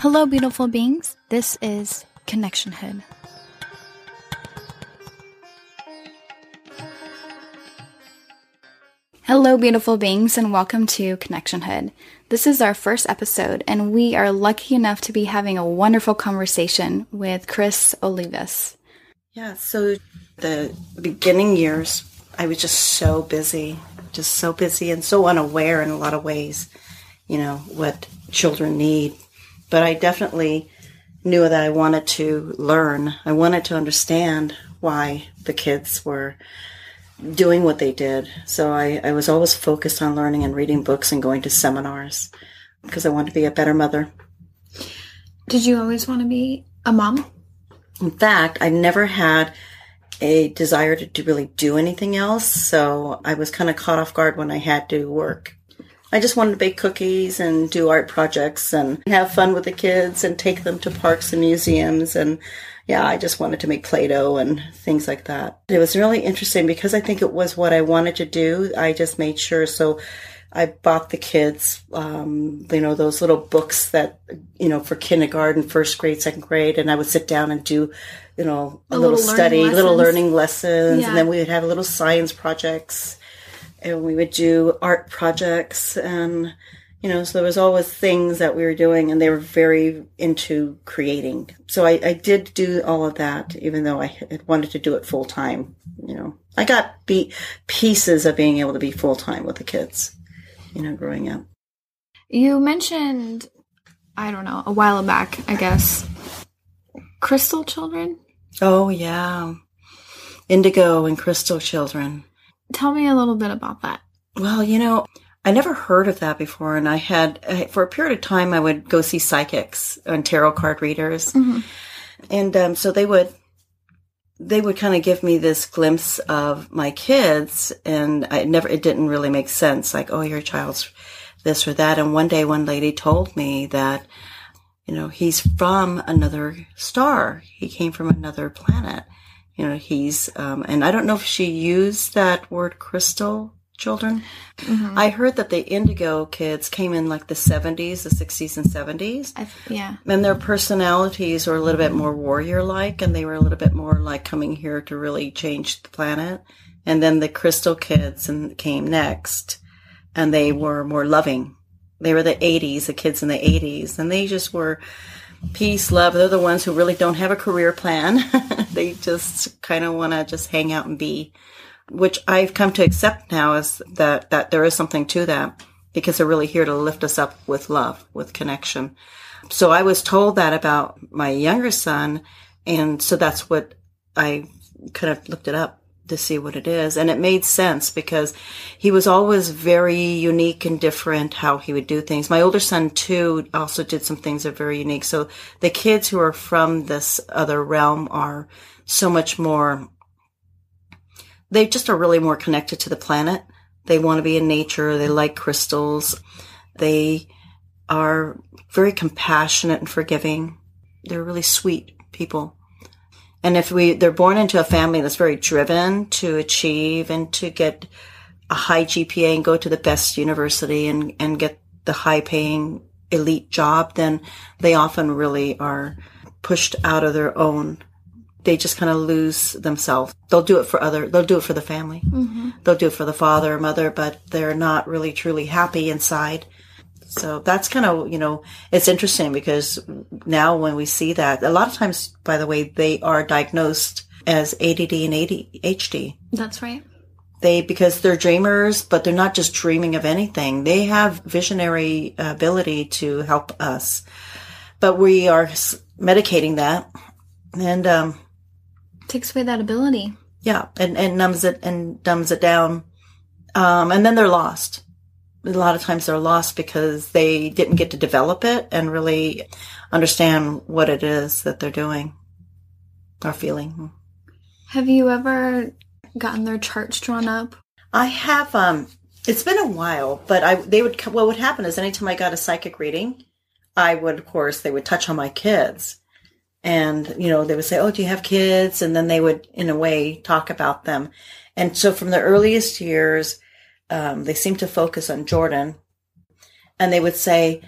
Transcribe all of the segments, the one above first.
Hello, beautiful beings. This is Connection Hood. Hello, beautiful beings, and welcome to Connection Hood. This is our first episode, and we are lucky enough to be having a wonderful conversation with Kris Olivas. Yeah, so the beginning years, I was just so busy, just so busy and so unaware in a lot of ways, you know, what children need. But I definitely knew that I wanted to learn. I wanted to understand why the kids were doing what they did. So I, I was always focused on learning and reading books and going to seminars because I wanted to be a better mother. Did you always want to be a mom? In fact, I never had a desire to, to really do anything else. So I was kind of caught off guard when I had to work. I just wanted to bake cookies and do art projects and have fun with the kids and take them to parks and museums. And yeah, I just wanted to make Play Doh and things like that. It was really interesting because I think it was what I wanted to do. I just made sure. So I bought the kids, um, you know, those little books that, you know, for kindergarten, first grade, second grade. And I would sit down and do, you know, a, a little, little study, little learning lessons. Yeah. And then we would have little science projects and we would do art projects and you know so there was always things that we were doing and they were very into creating. So i, I did do all of that even though i had wanted to do it full time you know. I got be- pieces of being able to be full time with the kids you know growing up. You mentioned i don't know a while back i guess crystal children? Oh yeah. Indigo and crystal children Tell me a little bit about that. Well, you know, I never heard of that before. And I had, for a period of time, I would go see psychics and tarot card readers. Mm-hmm. And um, so they would, they would kind of give me this glimpse of my kids. And I never, it didn't really make sense. Like, oh, your child's this or that. And one day, one lady told me that, you know, he's from another star. He came from another planet you know, he's, um, and I don't know if she used that word crystal children. Mm-hmm. I heard that the indigo kids came in like the 70s, the 60s and 70s. I, yeah. And their personalities were a little bit more warrior like, and they were a little bit more like coming here to really change the planet. And then the crystal kids and came next, and they were more loving. They were the 80s, the kids in the 80s, and they just were peace, love. They're the ones who really don't have a career plan. they just kind of want to just hang out and be, which I've come to accept now is that, that there is something to that because they're really here to lift us up with love, with connection. So I was told that about my younger son. And so that's what I kind of looked it up to see what it is. And it made sense because he was always very unique and different how he would do things. My older son too also did some things that are very unique. So the kids who are from this other realm are so much more, they just are really more connected to the planet. They want to be in nature. They like crystals. They are very compassionate and forgiving. They're really sweet people. And if we, they're born into a family that's very driven to achieve and to get a high GPA and go to the best university and, and get the high paying elite job, then they often really are pushed out of their own. They just kind of lose themselves. They'll do it for other, they'll do it for the family. Mm-hmm. They'll do it for the father or mother, but they're not really truly happy inside. So that's kind of, you know, it's interesting because now when we see that, a lot of times, by the way, they are diagnosed as ADD and ADHD. That's right. They, because they're dreamers, but they're not just dreaming of anything. They have visionary ability to help us. But we are medicating that and, um, takes away that ability. Yeah. And, and numbs it and dumbs it down. Um, and then they're lost a lot of times they're lost because they didn't get to develop it and really understand what it is that they're doing or feeling. Have you ever gotten their charts drawn up? I have. Um, it's been a while, but I they would. What would happen is anytime I got a psychic reading, I would, of course, they would touch on my kids, and you know they would say, "Oh, do you have kids?" And then they would, in a way, talk about them. And so from the earliest years, um, they seem to focus on Jordan, and they would say,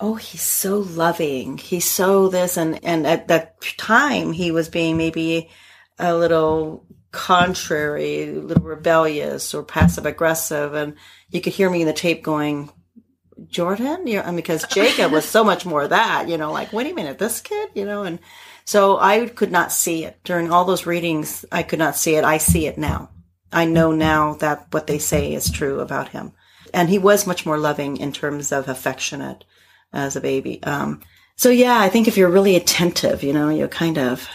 oh, he's so loving. He's so this. And, and at that time, he was being maybe a little contrary, a little rebellious or passive aggressive. And you could hear me in the tape going, Jordan, you know, because Jacob was so much more that, you know, like, wait a minute, this kid, you know, and so I could not see it during all those readings. I could not see it. I see it now. I know now that what they say is true about him. And he was much more loving in terms of affectionate as a baby. Um, so yeah, I think if you're really attentive, you know, you kind of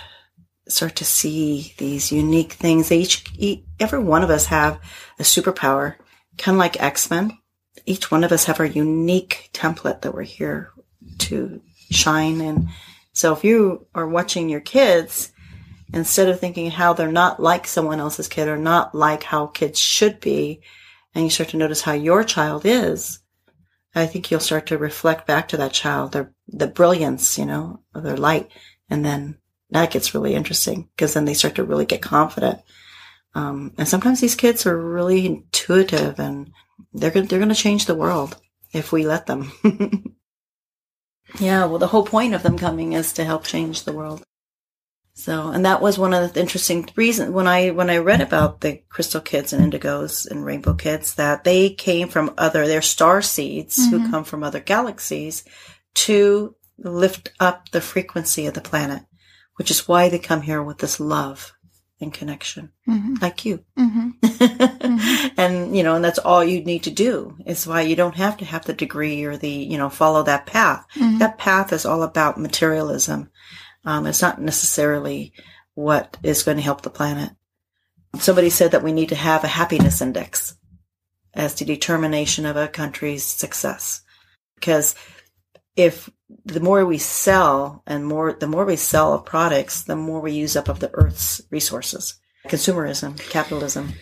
start to see these unique things. They each, every one of us have a superpower, kind of like X-Men. Each one of us have our unique template that we're here to shine. And so if you are watching your kids, instead of thinking how they're not like someone else's kid or not like how kids should be, and you start to notice how your child is, I think you'll start to reflect back to that child, their, the brilliance, you know, of their light. And then that gets really interesting because then they start to really get confident. Um, and sometimes these kids are really intuitive and they're going they're going to change the world if we let them. yeah. Well, the whole point of them coming is to help change the world. So, and that was one of the interesting reasons when I, when I read about the crystal kids and indigos and rainbow kids that they came from other, they're star seeds mm-hmm. who come from other galaxies to lift up the frequency of the planet, which is why they come here with this love and connection, mm-hmm. like you. Mm-hmm. and, you know, and that's all you need to do. Is why you don't have to have the degree or the, you know, follow that path. Mm-hmm. That path is all about materialism um, it's not necessarily what is going to help the planet. Somebody said that we need to have a happiness index as the determination of a country's success. Because if the more we sell and more, the more we sell of products, the more we use up of the earth's resources. Consumerism, capitalism.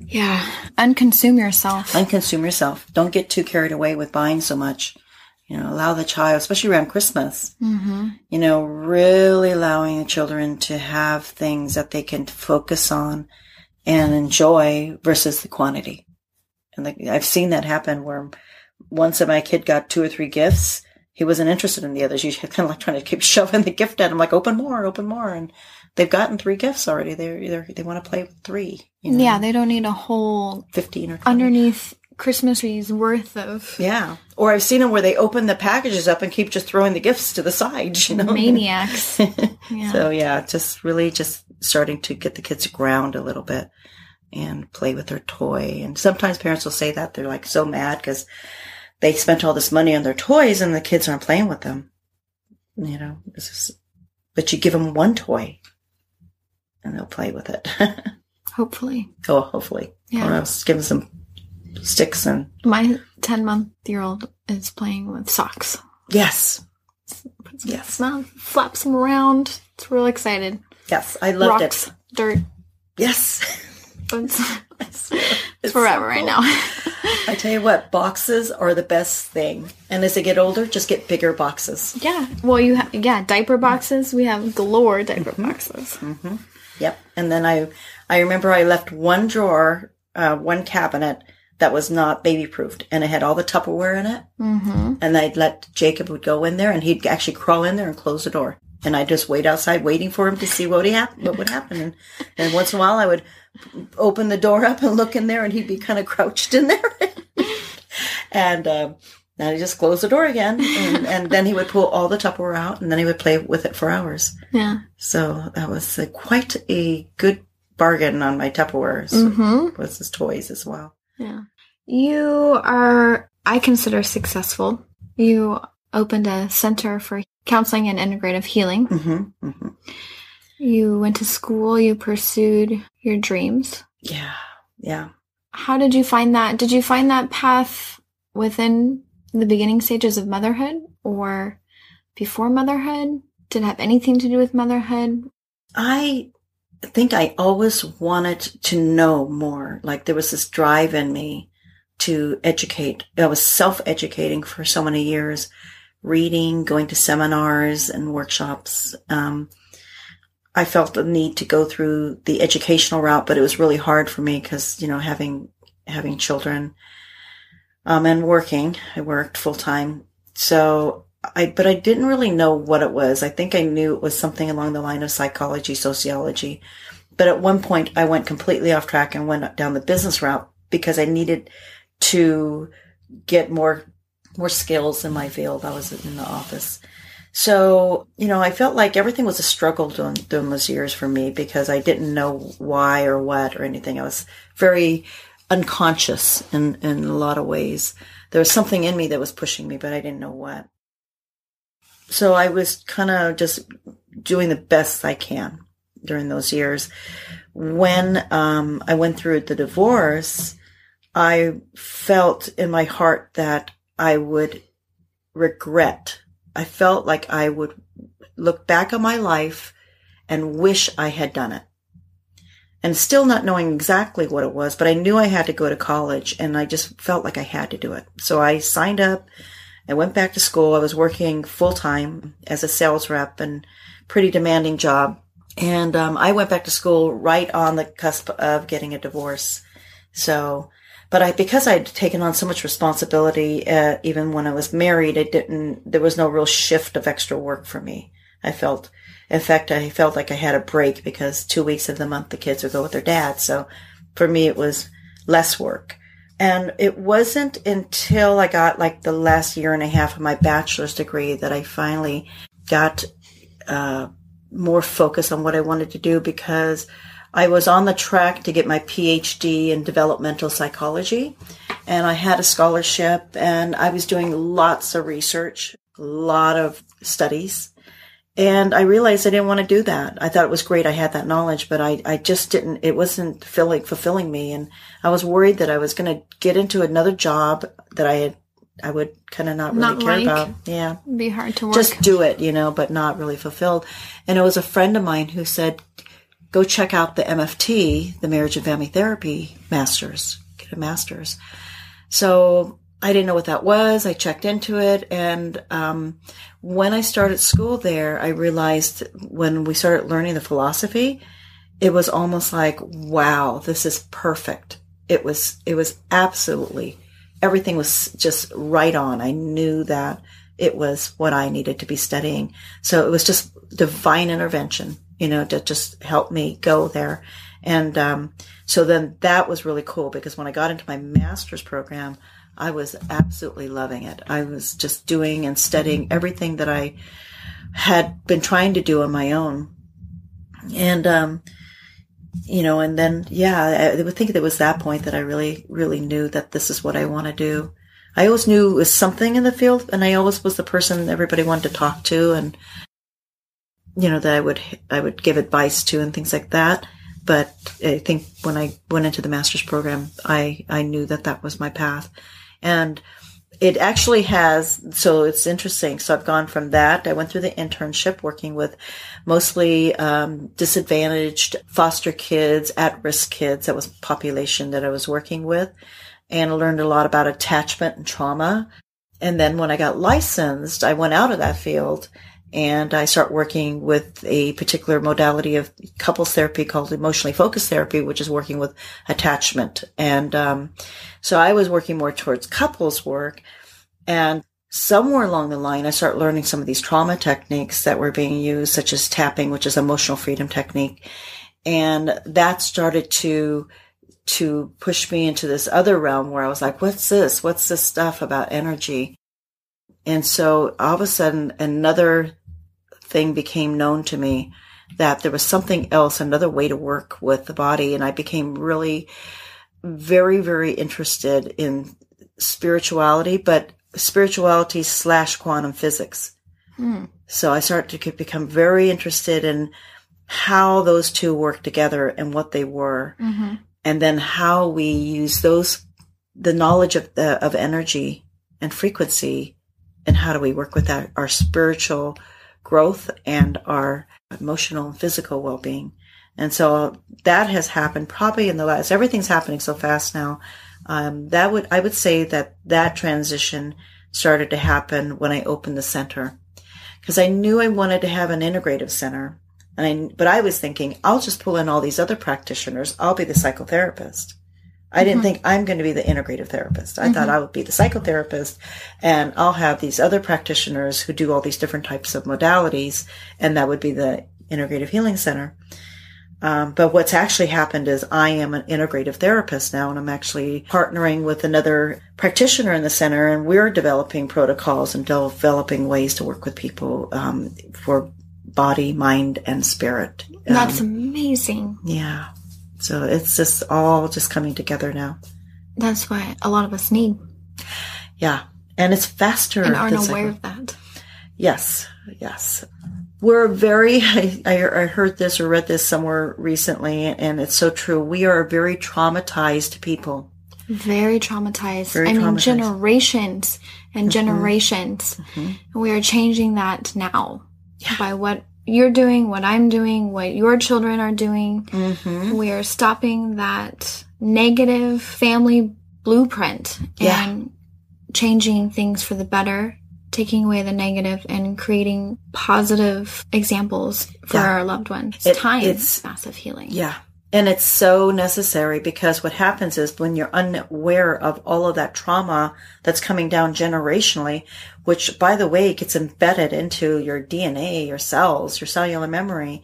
Yeah. Unconsume yourself. Unconsume yourself. Don't get too carried away with buying so much you know, allow the child, especially around Christmas, mm-hmm. you know, really allowing the children to have things that they can focus on and enjoy versus the quantity. And the, I've seen that happen where once my kid got two or three gifts, he wasn't interested in the others. You kind of like trying to keep shoving the gift at him, like open more, open more, and they've gotten three gifts already. They're either they want to play with three. You know, yeah, they don't need a whole fifteen or 20. underneath Christmas trees worth of. Yeah. Or I've seen them where they open the packages up and keep just throwing the gifts to the side, you know? Maniacs. yeah. So yeah, just really just starting to get the kids ground a little bit and play with their toy. And sometimes parents will say that they're like so mad because they spent all this money on their toys and the kids aren't playing with them. You know, just, but you give them one toy and they'll play with it. hopefully. Oh, hopefully. Yeah. Or else give them some sticks and my 10 month year old is playing with socks. Yes. Yes. now flaps them around. It's real excited. Yes i loved Rocks, it dirt. Yes. It's, it's, it's forever so cool. right now. I tell you what boxes are the best thing. And as they get older just get bigger boxes. Yeah. Well you have yeah diaper boxes. We have galore diaper mm-hmm. boxes. Mm-hmm. yep. And then i i remember i left one drawer uh, one cabinet that was not baby proofed and it had all the Tupperware in it. Mm-hmm. And I'd let Jacob would go in there and he'd actually crawl in there and close the door. And I'd just wait outside waiting for him to see what he hap- what would happen. And, and once in a while I would open the door up and look in there and he'd be kind of crouched in there. and, um, then he just close the door again, and, and, then he would pull all the Tupperware out, and then he would play with it for hours. Yeah. So that was a, quite a good bargain on my Tupperware. mm-hmm. Was his toys as well. Yeah. You are, I consider successful. You opened a center for counseling and integrative healing. Mm-hmm, mm-hmm. You went to school, you pursued your dreams. Yeah. Yeah. How did you find that? Did you find that path within the beginning stages of motherhood or before motherhood? Did it have anything to do with motherhood? I think I always wanted to know more. Like there was this drive in me to educate. I was self educating for so many years, reading, going to seminars and workshops. Um, I felt the need to go through the educational route, but it was really hard for me because, you know, having, having children, um, and working, I worked full time. So I, but I didn't really know what it was. I think I knew it was something along the line of psychology, sociology. But at one point I went completely off track and went down the business route because I needed to get more, more skills in my field. I was in the office. So, you know, I felt like everything was a struggle during, during those years for me because I didn't know why or what or anything. I was very unconscious in, in a lot of ways. There was something in me that was pushing me, but I didn't know what. So I was kind of just doing the best I can during those years. When um, I went through the divorce, I felt in my heart that I would regret. I felt like I would look back on my life and wish I had done it and still not knowing exactly what it was, but I knew I had to go to college and I just felt like I had to do it. So I signed up. I went back to school. I was working full time as a sales rep and pretty demanding job. And um, I went back to school right on the cusp of getting a divorce. So, but I, because I'd taken on so much responsibility, uh, even when I was married, it didn't, there was no real shift of extra work for me. I felt in fact, I felt like I had a break because two weeks of the month the kids would go with their dad. So for me, it was less work. And it wasn't until I got like the last year and a half of my bachelor's degree that I finally got uh, more focus on what I wanted to do because I was on the track to get my PhD in developmental psychology. And I had a scholarship and I was doing lots of research, a lot of studies and I realized I didn't want to do that. I thought it was great. I had that knowledge, but I, I just didn't, it wasn't filling, fulfilling me. And I was worried that I was going to get into another job that I had, I would kind of not really not care like, about. Yeah. Be hard to work. Just do it, you know, but not really fulfilled. And it was a friend of mine who said, go check out the MFT, the marriage and family therapy masters, get a master's. So I didn't know what that was. I checked into it. And um, when I started school there, I realized when we started learning the philosophy, it was almost like, wow, this is perfect. It was, it was absolutely, everything was just right on. I knew that it was what I needed to be studying. So it was just divine intervention, you know, to just help me go there. And um, so then that was really cool because when I got into my master's program, I was absolutely loving it. I was just doing and studying everything that I had been trying to do on my own. And, um, you know, and then, yeah, I would think it was that point that I really, really knew that this is what I want to do. I always knew it was something in the field and I always was the person everybody wanted to talk to and, you know, that I would, I would give advice to and things like that. But I think when I went into the master's program, I, I knew that that was my path. And it actually has, so it's interesting. So I've gone from that. I went through the internship working with mostly um, disadvantaged foster kids, at risk kids. That was population that I was working with. And I learned a lot about attachment and trauma. And then when I got licensed, I went out of that field and I start working with a particular modality of couples therapy called emotionally focused therapy, which is working with attachment. And um, so I was working more towards couples work, and somewhere along the line, I start learning some of these trauma techniques that were being used, such as tapping, which is emotional freedom technique, and that started to to push me into this other realm where I was like, what's this? What's this stuff about energy? And so all of a sudden another thing became known to me that there was something else, another way to work with the body. And I became really very, very interested in spirituality, but spirituality slash quantum physics. Hmm. So I started to become very interested in how those two work together and what they were. Mm-hmm. And then how we use those, the knowledge of the, of energy and frequency and how do we work with that, our spiritual growth and our emotional and physical well-being. And so that has happened probably in the last, everything's happening so fast now. Um, that would, I would say that that transition started to happen when I opened the center because I knew I wanted to have an integrative center. And I, but I was thinking, I'll just pull in all these other practitioners. I'll be the psychotherapist. I didn't think I'm going to be the integrative therapist. I thought I would be the psychotherapist and I'll have these other practitioners who do all these different types of modalities and that would be the integrative healing center. Um, but what's actually happened is I am an integrative therapist now, and I'm actually partnering with another practitioner in the center, and we're developing protocols and developing ways to work with people um, for body, mind, and spirit. That's Um, amazing. yeah. So it's just all just coming together now. That's what a lot of us need Yeah. And it's faster. and aren't aware of that. Yes, yes. We're very, I, I heard this or read this somewhere recently, and it's so true. We are very traumatized people. Very traumatized. Very I mean, generations and generations. Mhm. We are changing that now by what you're doing, what I'm doing, what your children are doing. Mm-hmm. We are stopping that negative family blueprint Yeah. and changing things for the better, taking away the negative and creating positive examples for Yeah. our loved ones. It's It- time. it's- massive healing. Yeah. And it's so necessary because what happens is when you're unaware of all of that trauma that's coming down generationally, which by the way gets embedded into your DNA, your cells, your cellular memory.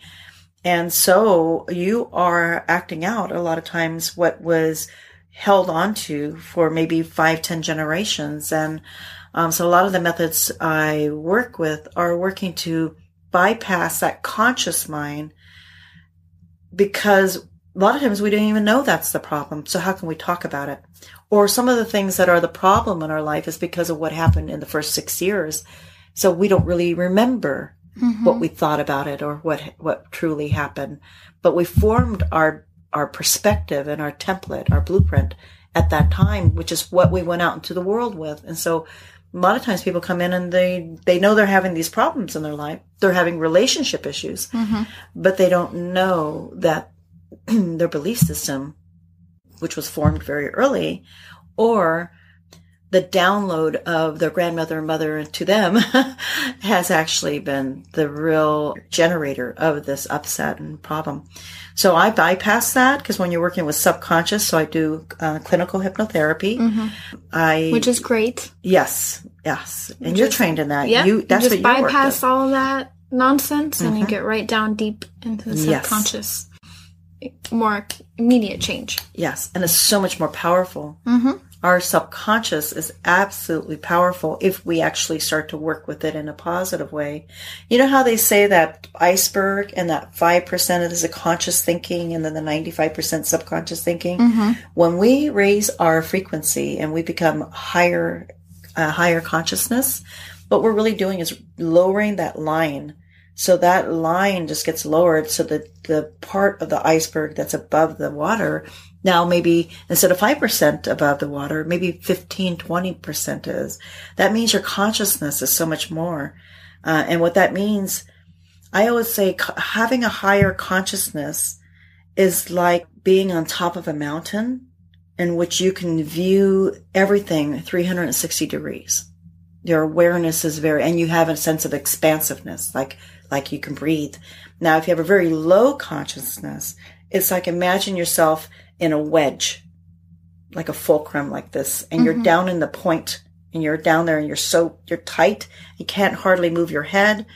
And so you are acting out a lot of times what was held onto for maybe five, ten generations. And um, so a lot of the methods I work with are working to bypass that conscious mind because a lot of times we don't even know that's the problem. So how can we talk about it? Or some of the things that are the problem in our life is because of what happened in the first six years. So we don't really remember Mhm. what we thought about it or what what truly happened. But we formed our our perspective and our template, our blueprint at that time, which is what we went out into the world with. And so a lot of times people come in and they they know they're having these problems in their life. They're having relationship issues, Mhm. but they don't know that their belief system, which was formed very early, or the download of their grandmother and mother to them has actually been the real generator of this upset and problem. So I bypass that because when you're working with subconscious, so I do uh, clinical hypnotherapy. Mhm. I Which is great. yes, yes, and you're trained in that. Yeah. you that's just what you bypass all of that nonsense and you Mhm. get right down deep into the Yes. More immediate change. Yes, and it's so much more powerful. Mm-hmm. our subconscious is absolutely powerful if we actually start to work with it in a positive way. You know how they say that iceberg and that 5% is a conscious thinking and then the 95% subconscious thinking? Mm-hmm. When we raise our frequency and we become higher, uh, higher consciousness, what we're really doing is lowering that line. So that line just gets lowered so that the part of the iceberg that's above the water now maybe instead of 5% above the water, maybe 15, 20% is. That means your consciousness is so much more. Uh, and what that means, I always say having a higher consciousness is like being on top of a mountain in which you can view everything 360 degrees. Your awareness is very, and you have a sense of expansiveness, like, like you can breathe. Now, if you have a very low consciousness, it's like imagine yourself in a wedge, like a fulcrum like this, and you're down in the point and you're down there and you're so, you're tight. You can't hardly move your head.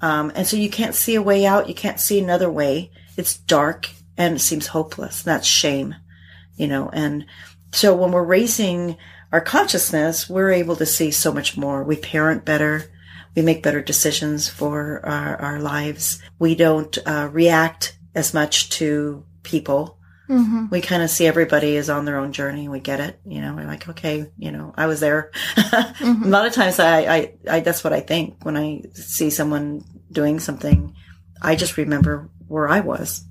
Um, and so you can't see a way out. You can't see another way. It's dark and it seems hopeless. That's shame, you know, and so when we're raising our consciousness, we're able to see so much more. We parent better. We make better decisions for our, our lives. We don't uh, react as much to people. Mm-hmm. We kind of see everybody is on their own journey. We get it. You know, we're like, okay, you know, I was there. A lot of times I, I, I, that's what I think when I see someone doing something. I just remember where I was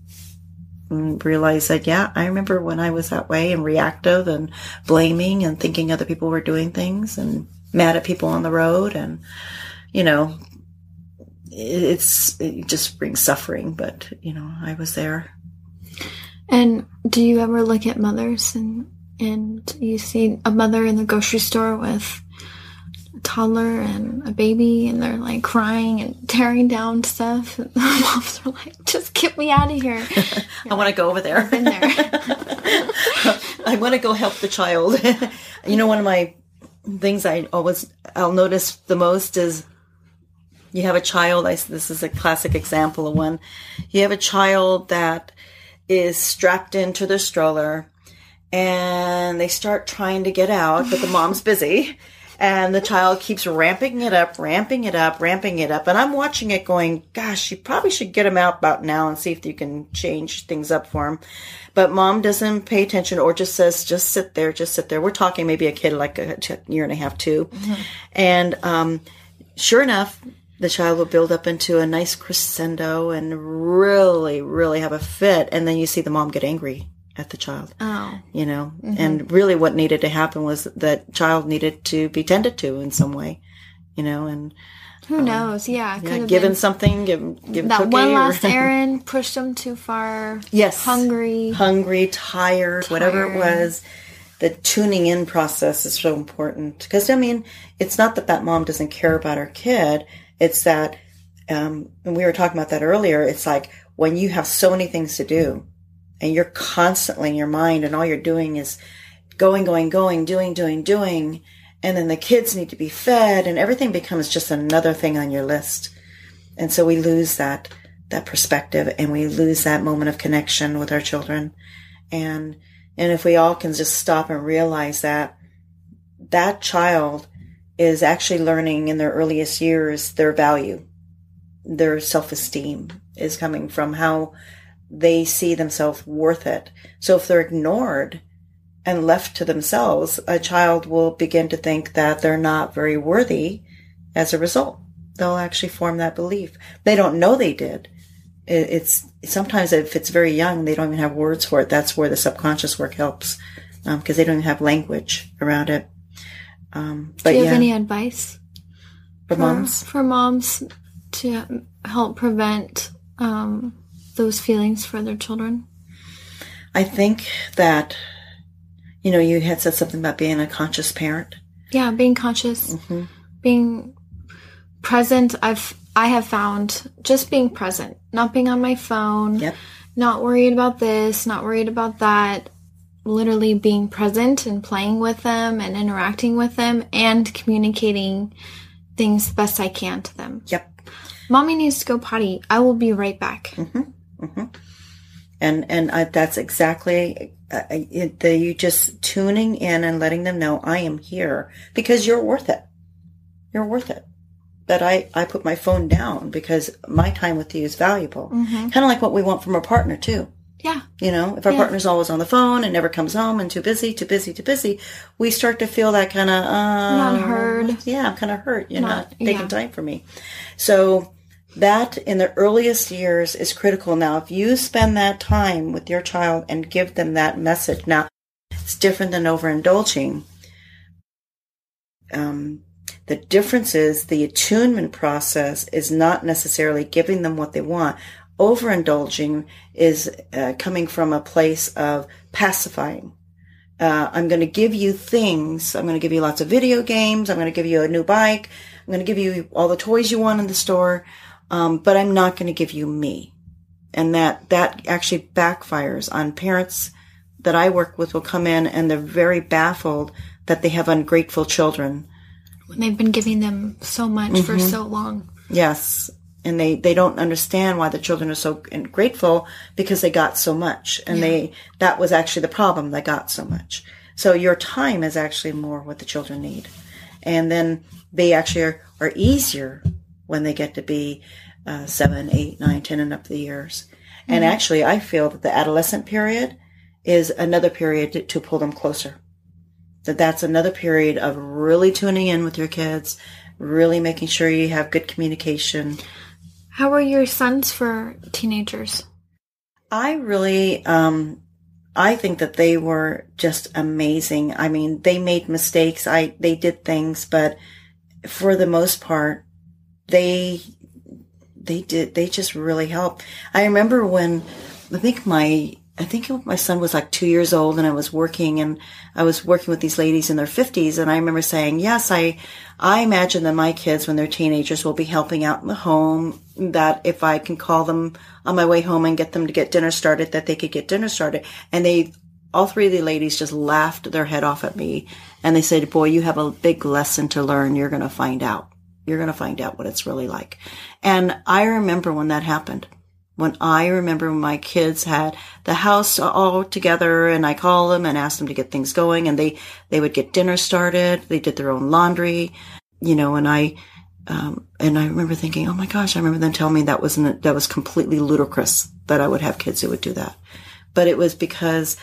and realize that, yeah, I remember when I was that way and reactive and blaming and thinking other people were doing things and mad at people on the road. And, you know, it- it's, it just brings suffering, but, you know, I was there. And do you ever look at mothers and and you see a mother in the grocery store with a toddler and a baby and they're like crying and tearing down stuff. And the moms are like, just get me out of here. I want to go over there. Been there. I want to go help the child. you know, one of my things I always I'll notice the most is you have a child. I, this is a classic example of one. You have a child that is strapped into the stroller, and they start trying to get out, but the mom's busy. And the child keeps ramping it up, ramping it up, ramping it up. And I'm watching it going, gosh, you probably should get him out about now and see if you can change things up for him. But mom doesn't pay attention or just says, just sit there, just sit there. We're talking maybe a kid like a year and a half, 2 mm-hmm. And, um, sure enough, the child will build up into a nice crescendo and really, really have a fit. And then you see the mom get angry at the child. Oh. You know, mm-hmm. and really what needed to happen was that child needed to be tended to in some way, you know, and who um, knows? Yeah, yeah given something, give give that one last errand pushed them too far. Yes, hungry, hungry, tired, tired, whatever it was. The tuning in process is so important because I mean, it's not that that mom doesn't care about her kid. It's that, um, and we were talking about that earlier. It's like when you have so many things to do, and you're constantly in your mind and all you're doing is going, going, going, doing, doing, doing. And then the kids need to be fed and everything becomes just another thing on your list. And so we lose that, that perspective and we lose that moment of connection with our children. And, and if we all can just stop and realize that that child is actually learning in their earliest years their value, their self-esteem is coming from how they see themselves worth it. So if they're ignored and left to themselves, a child will begin to think that they're not very worthy as a result. They'll actually form that belief. They don't know they did. It's sometimes if it's very young, they don't even have words for it. That's where the subconscious work helps because um, they don't even have language around it. Um, but Do you have yeah. any advice for, for, moms? For moms to help prevent um, those feelings for their children? I think that, you know, you had said something about being a conscious parent. Yeah, being conscious, mm-hmm. being present. I've I have found just being present, not being on my phone, yep. not worried about this, not worried about that. Literally being present and playing with them and interacting with them and communicating things the best I can to them. Yep. Mommy needs to go potty. I will be right back. Mm-hmm. Mm-hmm. And and I, that's exactly uh, it, the you just tuning in and letting them know I am here because you're worth it. You're worth it. That I I put my phone down because my time with you is valuable. Mm-hmm. Kind of like what we want from a partner too. Yeah. You know, if our yeah. partner's always on the phone and never comes home and too busy, too busy, too busy, we start to feel that kind of, uh, not heard. Yeah, I'm kind of hurt. You're not, not taking yeah. time for me. So that in the earliest years is critical. Now, if you spend that time with your child and give them that message, now it's different than overindulging. Um, the difference is the attunement process is not necessarily giving them what they want. Overindulging is uh, coming from a place of pacifying. Uh, I'm going to give you things. I'm going to give you lots of video games. I'm going to give you a new bike. I'm going to give you all the toys you want in the store um, but I'm not going to give you me. And that, that actually backfires on parents that I work with will come in and they're very baffled that they have ungrateful children. When they've been giving them so much mm-hmm. for so long. Yes. And they, they don't understand why the children are so grateful because they got so much. And yeah. they, that was actually the problem. They got so much. So your time is actually more what the children need. And then they actually are, are easier when they get to be uh, seven, eight, nine, ten, and up the years. Mm-hmm. And actually, I feel that the adolescent period is another period to, to pull them closer. That that's another period of really tuning in with your kids, really making sure you have good communication. How were your sons for teenagers? I really, um, I think that they were just amazing. I mean, they made mistakes. I, they did things, but for the most part, they they did they just really helped. I remember when I think my I think my son was like two years old and I was working and I was working with these ladies in their fifties. And I remember saying, yes, I, I imagine that my kids, when they're teenagers, will be helping out in the home. That if I can call them on my way home and get them to get dinner started, that they could get dinner started. And they, all three of the ladies just laughed their head off at me. And they said, boy, you have a big lesson to learn. You're going to find out. You're going to find out what it's really like. And I remember when that happened when I remember when my kids had the house all together and I called them and asked them to get things going and they, they would get dinner started. They did their own laundry, you know, and I, um, and I remember thinking, oh my gosh, I remember them telling me that wasn't, that was completely ludicrous that I would have kids who would do that. But it was because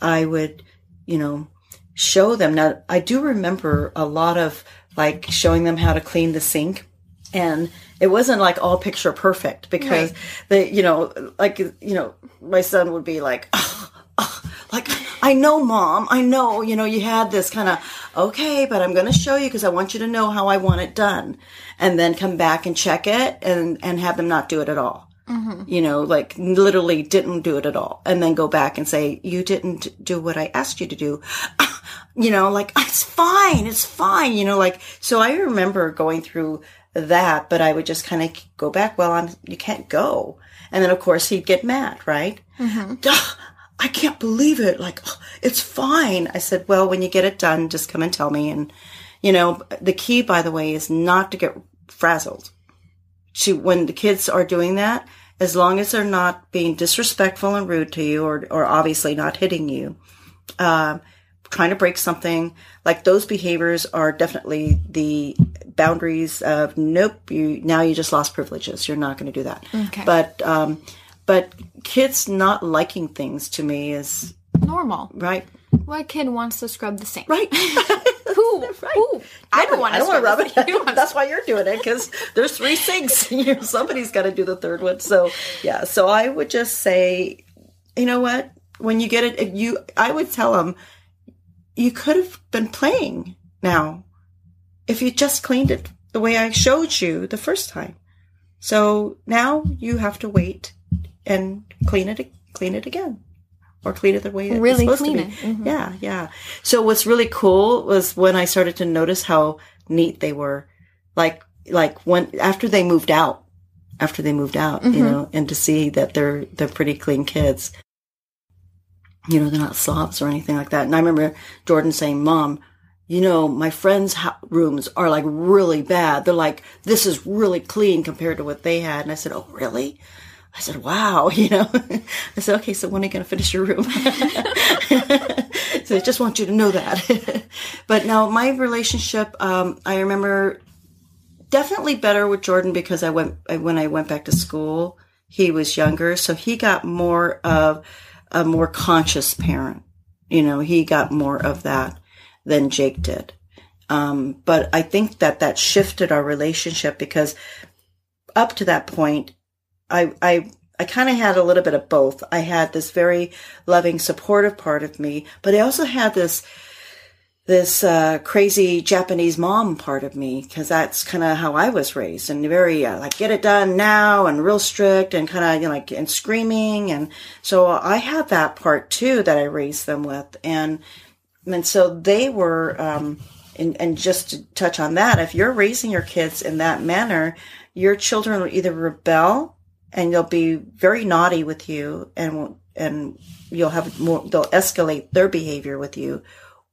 I would, you know, show them. Now, I do remember a lot of like showing them how to clean the sink and it wasn't like all picture perfect because right. they, you know, like, you know, my son would be like, oh, oh, like, I know mom, I know, you know, you had this kind of, okay, but I'm going to show you because I want you to know how I want it done. And then come back and check it and, and have them not do it at all. Mm-hmm. You know, like literally didn't do it at all. And then go back and say, you didn't do what I asked you to do. you know, like, it's fine. It's fine. You know, like, so I remember going through that, but I would just kind of go back. Well, I'm, you can't go. And then of course he'd get mad, right? Mm-hmm. I can't believe it. Like, it's fine. I said, well, when you get it done, just come and tell me. And, you know, the key, by the way, is not to get frazzled. To when the kids are doing that, as long as they're not being disrespectful and rude to you or, or obviously not hitting you, uh, trying to break something, like those behaviors are definitely the boundaries of nope, you now you just lost privileges. You're not going to do that. Okay. But um, but kids not liking things to me is normal, right? What kid wants to scrub the sink? Right. who? right. Who? I don't want to. I don't want to rub it. That's why you're doing it because there's three sinks. Somebody's got to do the third one. So yeah. So I would just say, you know what? When you get it, you I would tell them you could have been playing now if you just cleaned it the way I showed you the first time. So now you have to wait and clean it, clean it again or clean it the way it's really supposed to be. Mm-hmm. Yeah, yeah. So what's really cool was when I started to notice how neat they were. Like, like when, after they moved out, after they moved out, mm-hmm. you know, and to see that they're, they're pretty clean kids. You know, they're not slobs or anything like that. And I remember Jordan saying, mom, you know, my friends' rooms are like really bad. They're like, this is really clean compared to what they had. And I said, oh, really? I said, wow, you know, I said, okay, so when are you going to finish your room? so I just want you to know that. but now my relationship, um, I remember definitely better with Jordan because I went, when I went back to school, he was younger. So he got more of a more conscious parent. You know, he got more of that than Jake did. Um, but I think that that shifted our relationship because up to that point, I, I, I kind of had a little bit of both. I had this very loving, supportive part of me, but I also had this, this uh, crazy Japanese mom part of me because that's kind of how I was raised and very uh, like get it done now and real strict and kind of you know, like and screaming and so I had that part too that I raised them with and and so they were, um, and, and just to touch on that, if you're raising your kids in that manner, your children will either rebel and they'll be very naughty with you and, and you'll have more, they'll escalate their behavior with you,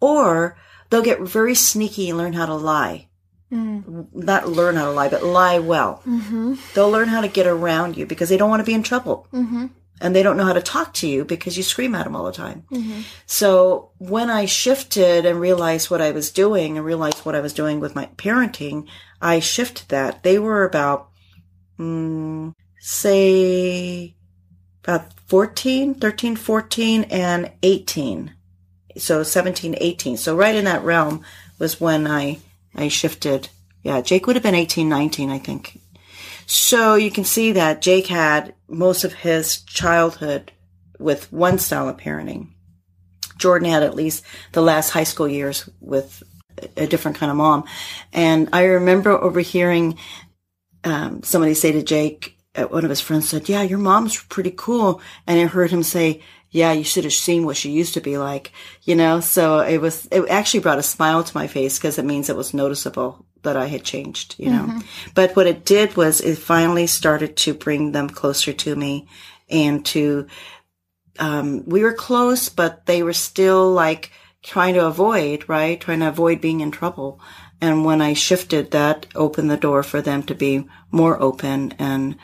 or they'll get very sneaky and learn how to lie. Mm. Not learn how to lie, but lie well. Mm-hmm. They'll learn how to get around you because they don't want to be in trouble. Mm-hmm and they don't know how to talk to you because you scream at them all the time. Mm-hmm. So when I shifted and realized what I was doing and realized what I was doing with my parenting, I shifted that. They were about, mm, say, about 14, 13, 14, and 18. So 17, 18. So right in that realm was when I, I shifted. Yeah, Jake would have been 18, 19, I think. So you can see that Jake had most of his childhood with one style of parenting. Jordan had at least the last high school years with a different kind of mom. And I remember overhearing um, somebody say to Jake, uh, one of his friends said, Yeah, your mom's pretty cool. And I heard him say, yeah, you should have seen what she used to be like, you know? So it was, it actually brought a smile to my face because it means it was noticeable that I had changed, you know? Mm-hmm. But what it did was it finally started to bring them closer to me and to, um, we were close, but they were still like trying to avoid, right? Trying to avoid being in trouble. And when I shifted that opened the door for them to be more open. And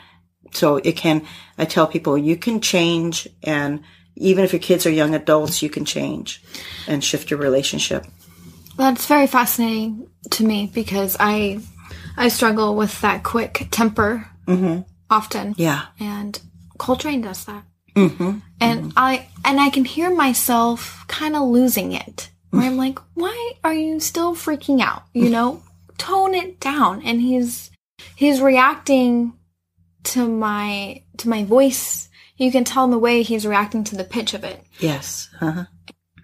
so it can, I tell people you can change and even if your kids are young adults, you can change and shift your relationship. That's very fascinating to me because I, I struggle with that quick temper mm-hmm. often. Yeah. And Coltrane does that. Mm-hmm. And mm-hmm. I and I can hear myself kind of losing it. Where I'm like, why are you still freaking out? You know, tone it down. And he's he's reacting to my to my voice. You can tell in the way he's reacting to the pitch of it. Yes. Uh-huh.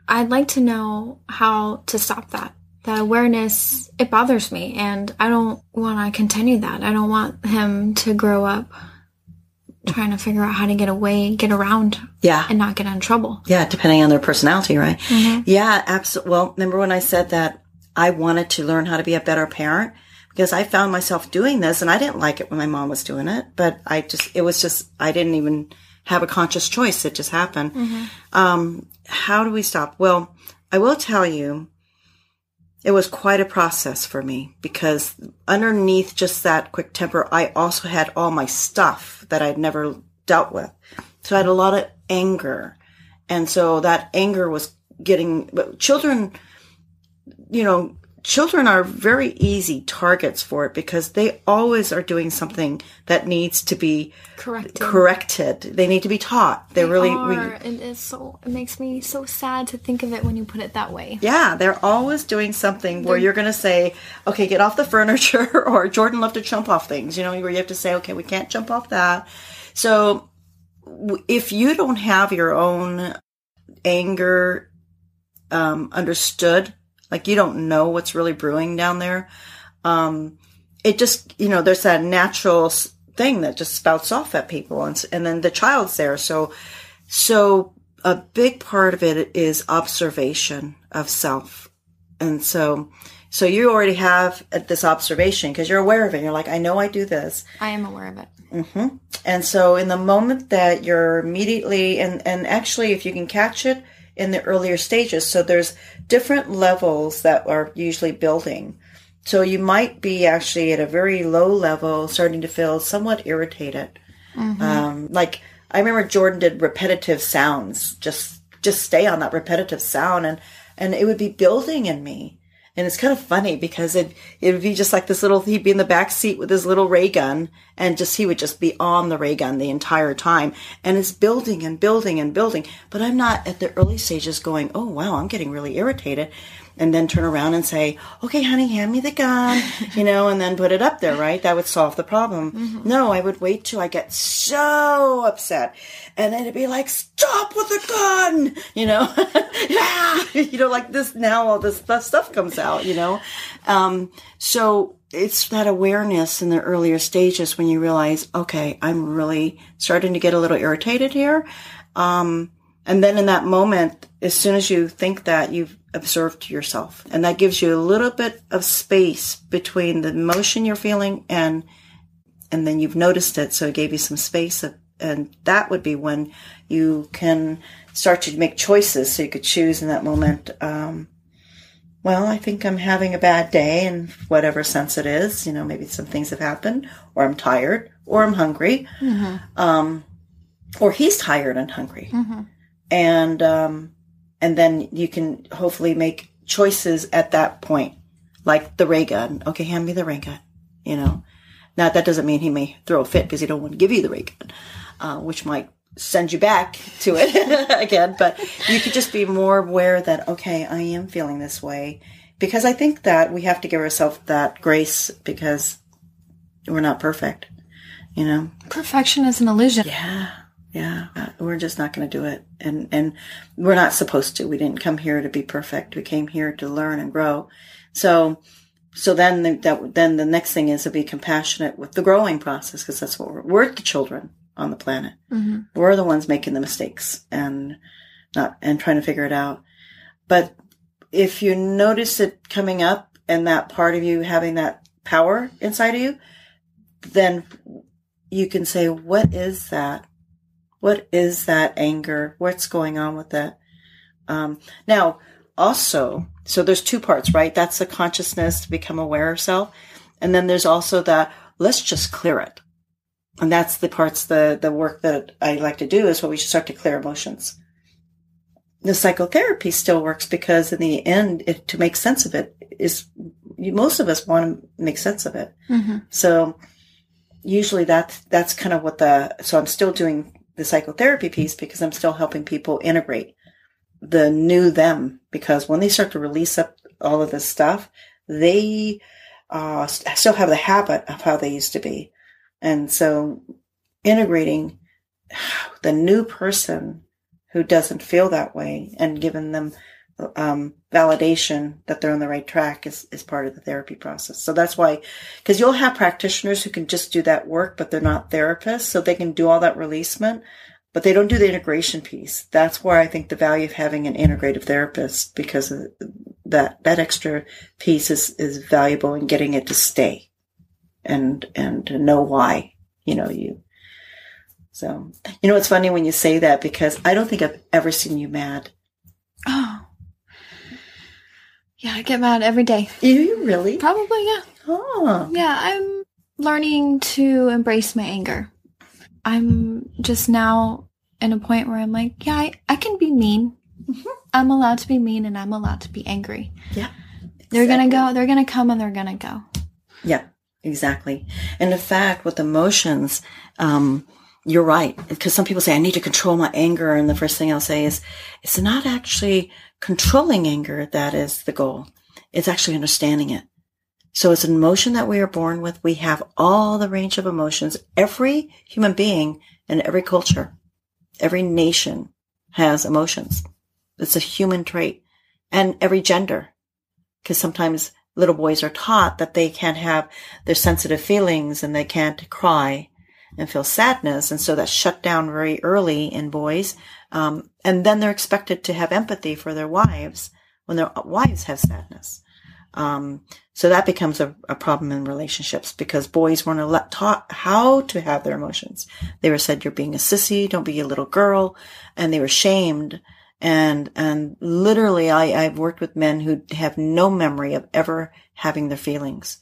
I'd like to know how to stop that. That awareness, it bothers me, and I don't want to continue that. I don't want him to grow up trying to figure out how to get away, get around, yeah, and not get in trouble. Yeah, depending on their personality, right? Mm-hmm. Yeah, absolutely. Well, remember when I said that I wanted to learn how to be a better parent because I found myself doing this, and I didn't like it when my mom was doing it, but I just it was just I didn't even have a conscious choice; it just happened. Mm-hmm. Um, how do we stop? Well, I will tell you it was quite a process for me because underneath just that quick temper, I also had all my stuff that I'd never dealt with. So I had a lot of anger. And so that anger was getting, but children, you know, children are very easy targets for it because they always are doing something that needs to be corrected. corrected. They need to be taught. They're they really are. and it's so it makes me so sad to think of it when you put it that way. Yeah, they're always doing something where you're going to say, "Okay, get off the furniture," or Jordan loved to jump off things. You know, where you have to say, "Okay, we can't jump off that." So if you don't have your own anger um, understood like you don't know what's really brewing down there. Um, it just, you know, there's that natural thing that just spouts off at people and, and then the child's there. So, so a big part of it is observation of self. And so, so you already have this observation because you're aware of it. You're like, I know I do this. I am aware of it. Mm-hmm. And so in the moment that you're immediately, and, and actually if you can catch it, in the earlier stages. So there's different levels that are usually building. So you might be actually at a very low level, starting to feel somewhat irritated. Mm-hmm. Um, like I remember Jordan did repetitive sounds, just just stay on that repetitive sound, and and it would be building in me. And it's kind of funny because it, it would be just like this little, he'd be in the back seat with his little ray gun and just, he would just be on the ray gun the entire time. And it's building and building and building. But I'm not at the early stages going, oh wow, I'm getting really irritated and then turn around and say, okay, honey, hand me the gun, you know, and then put it up there, right? That would solve the problem. Mm-hmm. No, I would wait till I get so upset. And then it'd be like, stop with the gun, you know? yeah, you know, like this now, all this stuff comes out, you know? Um, so it's that awareness in the earlier stages when you realize, okay, I'm really starting to get a little irritated here. Um, and then in that moment, as soon as you think that, you've observed yourself. And that gives you a little bit of space between the emotion you're feeling and and then you've noticed it, so it gave you some space. And that would be when you can start to make choices. So you could choose in that moment. Um, well, I think I'm having a bad day in whatever sense it is. You know, maybe some things have happened, or I'm tired, or I'm hungry, mm-hmm. um, or he's tired and hungry. Mm-hmm and um, and then you can hopefully make choices at that point, like the ray gun. Okay, hand me the ray gun. You know, now that doesn't mean he may throw a fit because he don't want to give you the ray gun, uh, which might send you back to it again. But you could just be more aware that okay, I am feeling this way because I think that we have to give ourselves that grace because we're not perfect. You know, perfection is an illusion. Yeah yeah, uh, we're just not going to do it. And, and we're not supposed to. We didn't come here to be perfect. We came here to learn and grow. So, so then the, that, then the next thing is to be compassionate with the growing process because that's what we're, we're the children. on the planet. Mm-hmm. We're the ones making the mistakes and not, and trying to figure it out. But if you notice it coming up and that part of you having that power inside of you, then you can say, what is that? What is that anger? What's going on with that? Um, now, also, so there's two parts, right? That's the consciousness to become aware of self. And then there's also the, let's just clear it. And that's the parts, the, the work that I like to do is what we should start to clear emotions. The psychotherapy still works because in the end, it, to make sense of it is, most of us want to make sense of it. Mm-hmm. So usually that's, that's kind of what the, so I'm still doing the psychotherapy piece because I'm still helping people integrate the new them because when they start to release up all of this stuff, they uh, still have the habit of how they used to be. And so integrating the new person who doesn't feel that way and giving them um, validation that they're on the right track is, is part of the therapy process. So that's why, because you'll have practitioners who can just do that work, but they're not therapists, so they can do all that releasement, but they don't do the integration piece. That's where I think the value of having an integrative therapist, because that that extra piece is is valuable in getting it to stay, and and to know why. You know you. So you know it's funny when you say that because I don't think I've ever seen you mad. Oh. Yeah, I get mad every day. Do you really? Probably, yeah. Oh. Yeah, I'm learning to embrace my anger. I'm just now in a point where I'm like, yeah, I, I can be mean. Mm-hmm. I'm allowed to be mean and I'm allowed to be angry. Yeah. Exactly. They're going to go, they're going to come and they're going to go. Yeah, exactly. And in fact, with emotions, um, you're right. Because some people say, I need to control my anger. And the first thing I'll say is, it's not actually controlling anger that is the goal. It's actually understanding it. So it's an emotion that we are born with. We have all the range of emotions. Every human being in every culture, every nation has emotions. It's a human trait and every gender. Cause sometimes little boys are taught that they can't have their sensitive feelings and they can't cry and feel sadness. And so that's shut down very early in boys. Um, and then they're expected to have empathy for their wives when their wives have sadness. Um, so that becomes a, a, problem in relationships because boys weren't taught how to have their emotions. They were said, you're being a sissy, don't be a little girl. And they were shamed. And, and literally I, I've worked with men who have no memory of ever having their feelings.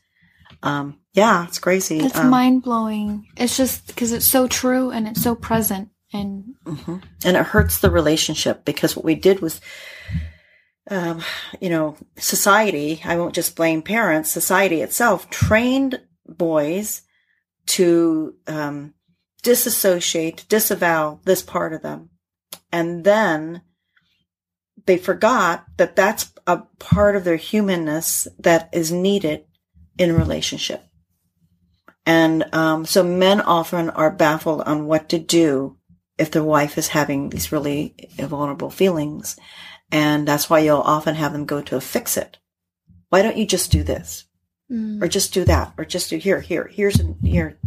Um, yeah, it's crazy. It's um, mind blowing. It's just because it's so true and it's so present and, mm-hmm. and it hurts the relationship because what we did was, um, you know, society, I won't just blame parents, society itself trained boys to, um, disassociate, disavow this part of them. And then they forgot that that's a part of their humanness that is needed in relationship. And um, so men often are baffled on what to do if their wife is having these really vulnerable feelings. And that's why you'll often have them go to a fix it. Why don't you just do this? Mm. Or just do that? Or just do here, here, here's, here,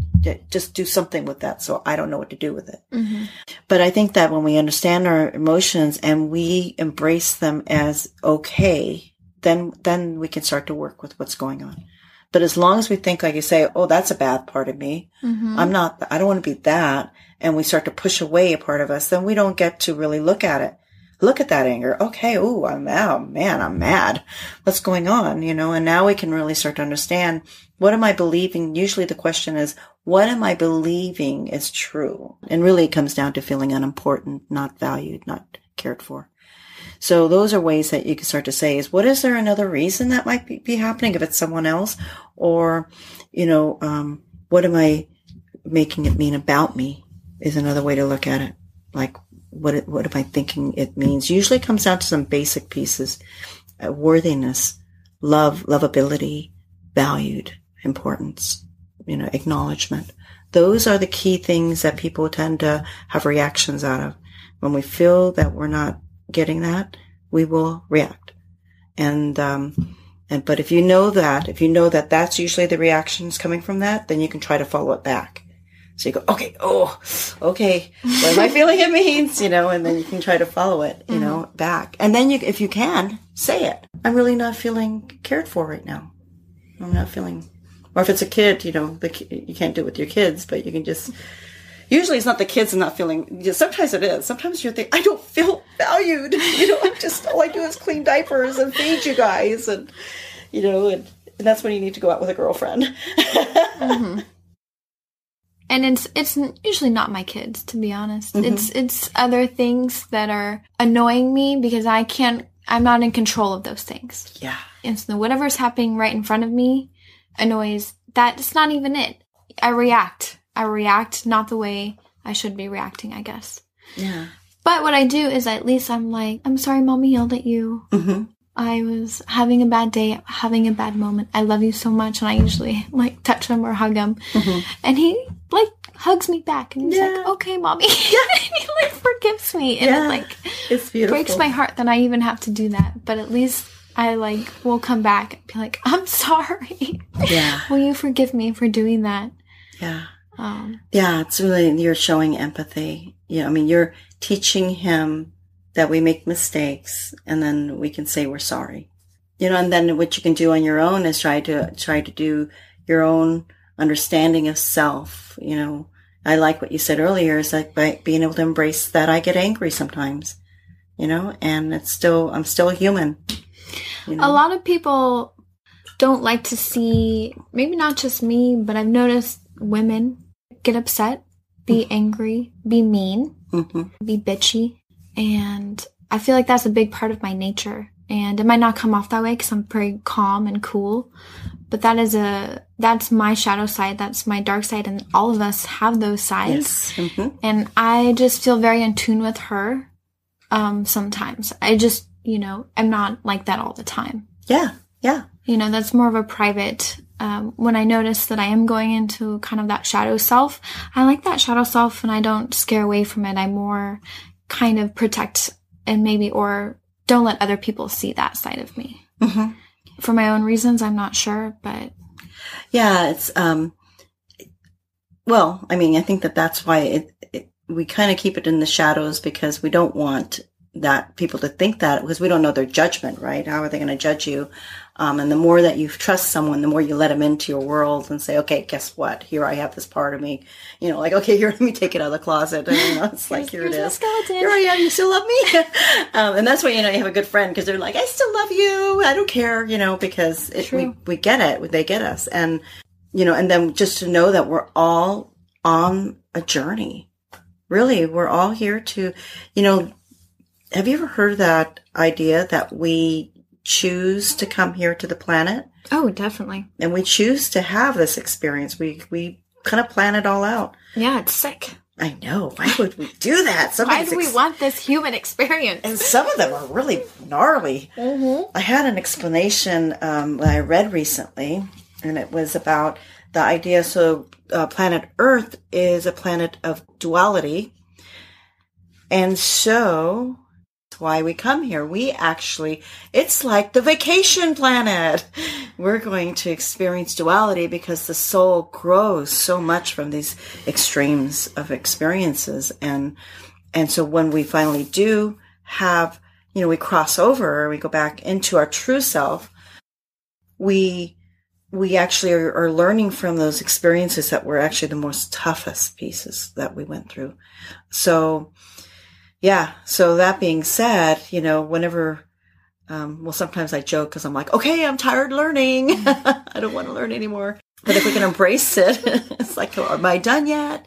just do something with that. So I don't know what to do with it. Mm-hmm. But I think that when we understand our emotions and we embrace them as okay, then, then we can start to work with what's going on. But as long as we think, like you say, oh, that's a bad part of me. Mm-hmm. I'm not, I don't want to be that. And we start to push away a part of us, then we don't get to really look at it. Look at that anger. Okay. Oh, I'm. Oh, man, I'm mad. What's going on? You know, and now we can really start to understand what am I believing? Usually the question is, what am I believing is true? And really it comes down to feeling unimportant, not valued, not cared for. So those are ways that you can start to say is what is there another reason that might be, be happening if it's someone else or, you know, um, what am I making it mean about me is another way to look at it. Like what, what am I thinking it means? Usually it comes down to some basic pieces, uh, worthiness, love, lovability, valued, importance, you know, acknowledgement. Those are the key things that people tend to have reactions out of. When we feel that we're not getting that, we will react. And, um, and, but if you know that, if you know that that's usually the reactions coming from that, then you can try to follow it back. So you go, okay, oh, okay, what am I feeling it means, you know, and then you can try to follow it, you mm-hmm. know, back. And then you, if you can, say it. I'm really not feeling cared for right now. I'm not feeling, or if it's a kid, you know, the, you can't do it with your kids, but you can just, usually it's not the kids not feeling, sometimes it is. Sometimes you're thinking, I don't feel valued. You know, I'm just, all I do is clean diapers and feed you guys. And, you know, and, and that's when you need to go out with a girlfriend. mm-hmm and it's it's usually not my kids to be honest mm-hmm. it's it's other things that are annoying me because i can't i'm not in control of those things yeah and so whatever's happening right in front of me annoys that's not even it i react i react not the way i should be reacting i guess yeah but what i do is at least i'm like i'm sorry mommy yelled at you mm-hmm. I was having a bad day, having a bad moment. I love you so much. And I usually like touch him or hug him. Mm-hmm. And he like hugs me back and he's yeah. like, okay, mommy. Yeah. and he like forgives me. And yeah. it like it's beautiful. breaks my heart that I even have to do that. But at least I like will come back and be like, I'm sorry. Yeah. will you forgive me for doing that? Yeah. Um, yeah, it's really, you're showing empathy. Yeah. I mean, you're teaching him that we make mistakes and then we can say we're sorry. You know, and then what you can do on your own is try to, try to do your own understanding of self. You know, I like what you said earlier is like by being able to embrace that I get angry sometimes, you know, and it's still, I'm still human. You know? A lot of people don't like to see, maybe not just me, but I've noticed women get upset, be mm-hmm. angry, be mean, mm-hmm. be bitchy, and I feel like that's a big part of my nature. And it might not come off that way because I'm pretty calm and cool. But that is a, that's my shadow side. That's my dark side. And all of us have those sides. Yes. Mm-hmm. And I just feel very in tune with her. Um, sometimes I just, you know, I'm not like that all the time. Yeah. Yeah. You know, that's more of a private um, when I notice that I am going into kind of that shadow self, I like that shadow self and I don't scare away from it. I more kind of protect and maybe or don't let other people see that side of me. Mm-hmm. For my own reasons, I'm not sure, but yeah, it's um well, I mean, I think that that's why it, it we kind of keep it in the shadows because we don't want that people to think that because we don't know their judgment, right? How are they going to judge you? Um, and the more that you trust someone, the more you let them into your world and say, okay, guess what? Here I have this part of me. You know, like, okay, here, let me take it out of the closet. And, you know, it's like, here it is. Here I am. You still love me? um, and that's why, you know, you have a good friend because they're like, I still love you. I don't care, you know, because it, we, we get it. They get us. And, you know, and then just to know that we're all on a journey. Really, we're all here to, you know, have you ever heard that idea that we choose to come here to the planet. Oh, definitely. And we choose to have this experience. We we kind of plan it all out. Yeah, it's sick. I know. Why would we do that? Why do we ex- want this human experience? And some of them are really gnarly. Mm-hmm. I had an explanation um, that I read recently, and it was about the idea. So, uh, planet Earth is a planet of duality, and so why we come here. We actually, it's like the vacation planet. We're going to experience duality because the soul grows so much from these extremes of experiences. And, and so when we finally do have, you know, we cross over or we go back into our true self, we, we actually are, are, learning from those experiences that were actually the most toughest pieces that we went through. So yeah. So that being said, you know, whenever, um, well, sometimes I joke because I'm like, okay, I'm tired learning. I don't want to learn anymore. But if we can embrace it, it's like, am I done yet?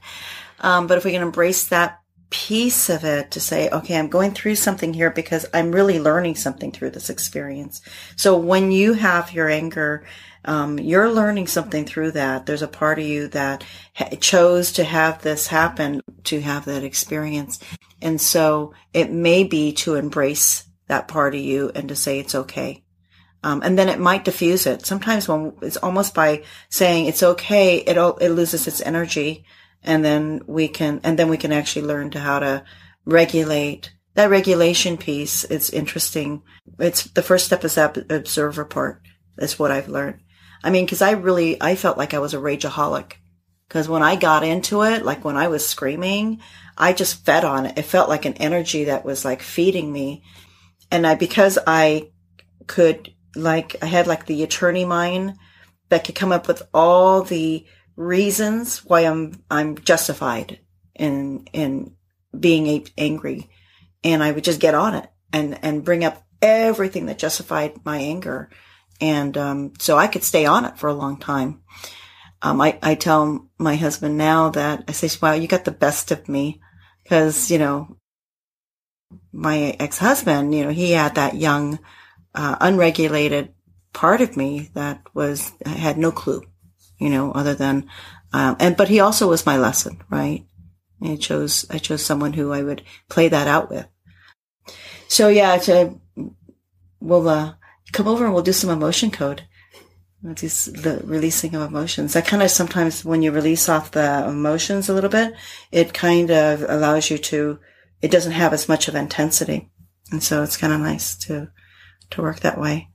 Um, but if we can embrace that piece of it to say, okay, I'm going through something here because I'm really learning something through this experience. So when you have your anger um, you're learning something through that. There's a part of you that ha- chose to have this happen, to have that experience. And so it may be to embrace that part of you and to say it's okay. Um, and then it might diffuse it. Sometimes when it's almost by saying it's okay, it it loses its energy, and then we can and then we can actually learn to how to regulate that regulation piece. It's interesting. It's the first step is that observer part. Is what I've learned. I mean, because I really I felt like I was a rageaholic Because when I got into it, like when I was screaming, I just fed on it. It felt like an energy that was like feeding me. And I, because I could, like, I had like the attorney mind that could come up with all the reasons why I'm, I'm justified in, in being angry. And I would just get on it and, and bring up everything that justified my anger. And, um, so I could stay on it for a long time. Um, I, I tell my husband now that I say, wow, you got the best of me. Cause, you know, my ex-husband, you know, he had that young, uh, unregulated part of me that was, had no clue, you know, other than, um, and, but he also was my lesson, right? I chose, I chose someone who I would play that out with. So yeah, to, we'll, uh, come over and we'll do some emotion code. These, the releasing of emotions. That kind of sometimes when you release off the emotions a little bit, it kind of allows you to, it doesn't have as much of intensity. And so it's kind of nice to, to work that way.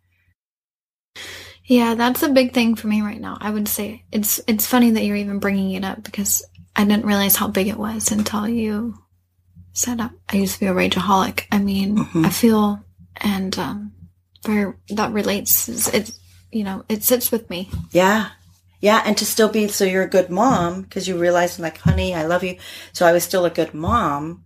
Yeah, that's a big thing for me right now. I would say it's it's funny that you're even bringing it up because I didn't realize how big it was until you said up. I used to be a rageaholic. I mean, mm-hmm. I feel and um, very that relates. It you know it sits with me. Yeah, yeah, and to still be so you're a good mom because you realize like, honey, I love you. So I was still a good mom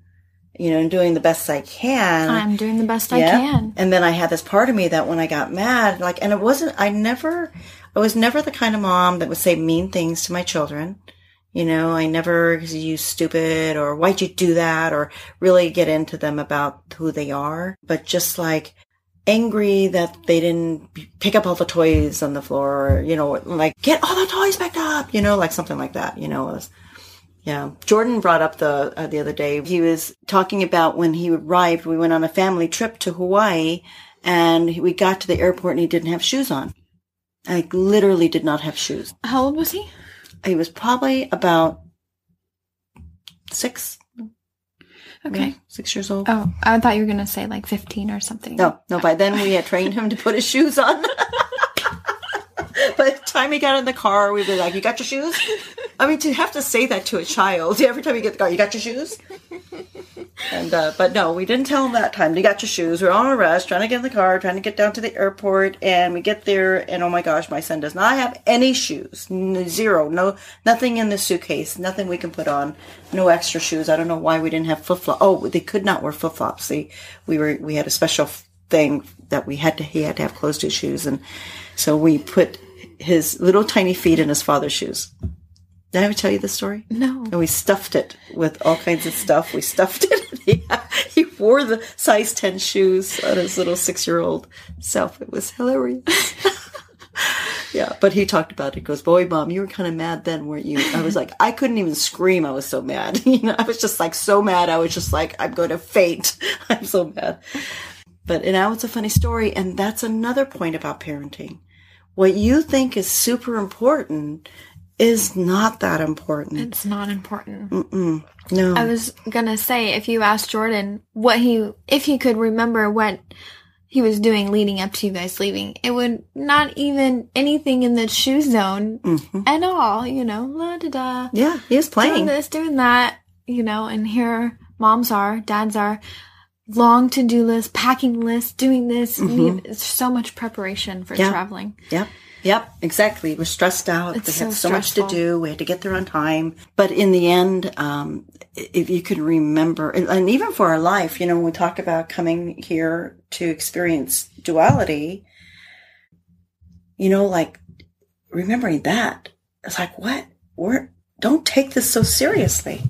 you know, and doing the best I can. I'm doing the best yeah. I can. And then I had this part of me that when I got mad, like, and it wasn't, I never, I was never the kind of mom that would say mean things to my children. You know, I never use stupid or why'd you do that or really get into them about who they are, but just like angry that they didn't pick up all the toys on the floor or, you know, like get all the toys backed up, you know, like something like that, you know, was, yeah, Jordan brought up the uh, the other day. He was talking about when he arrived. We went on a family trip to Hawaii, and we got to the airport and he didn't have shoes on. I literally did not have shoes. How old was he? He was probably about six. Okay, yeah, six years old. Oh, I thought you were gonna say like fifteen or something. No, no. By then we had trained him to put his shoes on. By the time he got in the car, we'd be like, "You got your shoes?" I mean, to have to say that to a child every time you get the car, you got your shoes. And uh, but no, we didn't tell him that time. You got your shoes. We're on a rush, trying to get in the car, trying to get down to the airport, and we get there, and oh my gosh, my son does not have any shoes, zero, no, nothing in the suitcase, nothing we can put on, no extra shoes. I don't know why we didn't have flip flops. Oh, they could not wear flip flops. See, we were we had a special thing that we had to he had to have closed his shoes, and so we put his little tiny feet in his father's shoes. Did I ever tell you the story? No. And we stuffed it with all kinds of stuff. We stuffed it. he, he wore the size 10 shoes on his little six year old self. It was hilarious. yeah, but he talked about it. He goes, Boy, mom, you were kind of mad then, weren't you? I was like, I couldn't even scream. I was so mad. you know, I was just like so mad. I was just like, I'm going to faint. I'm so mad. But now it's a funny story. And that's another point about parenting. What you think is super important is not that important. It's not important. Mm-mm. No. I was gonna say if you asked Jordan what he if he could remember what he was doing leading up to you guys leaving, it would not even anything in the shoe zone mm-hmm. at all. You know, la da da. Yeah, he was playing doing this, doing that. You know, and here moms are, dads are long to do list, packing list, doing this. Mm-hmm. It's so much preparation for yeah. traveling. Yep. Yep, exactly. We're stressed out. It's we so had so stressful. much to do. We had to get there on time. But in the end, um, if you could remember, and, and, even for our life, you know, when we talk about coming here to experience duality, you know, like remembering that, it's like, what? We're, don't take this so seriously.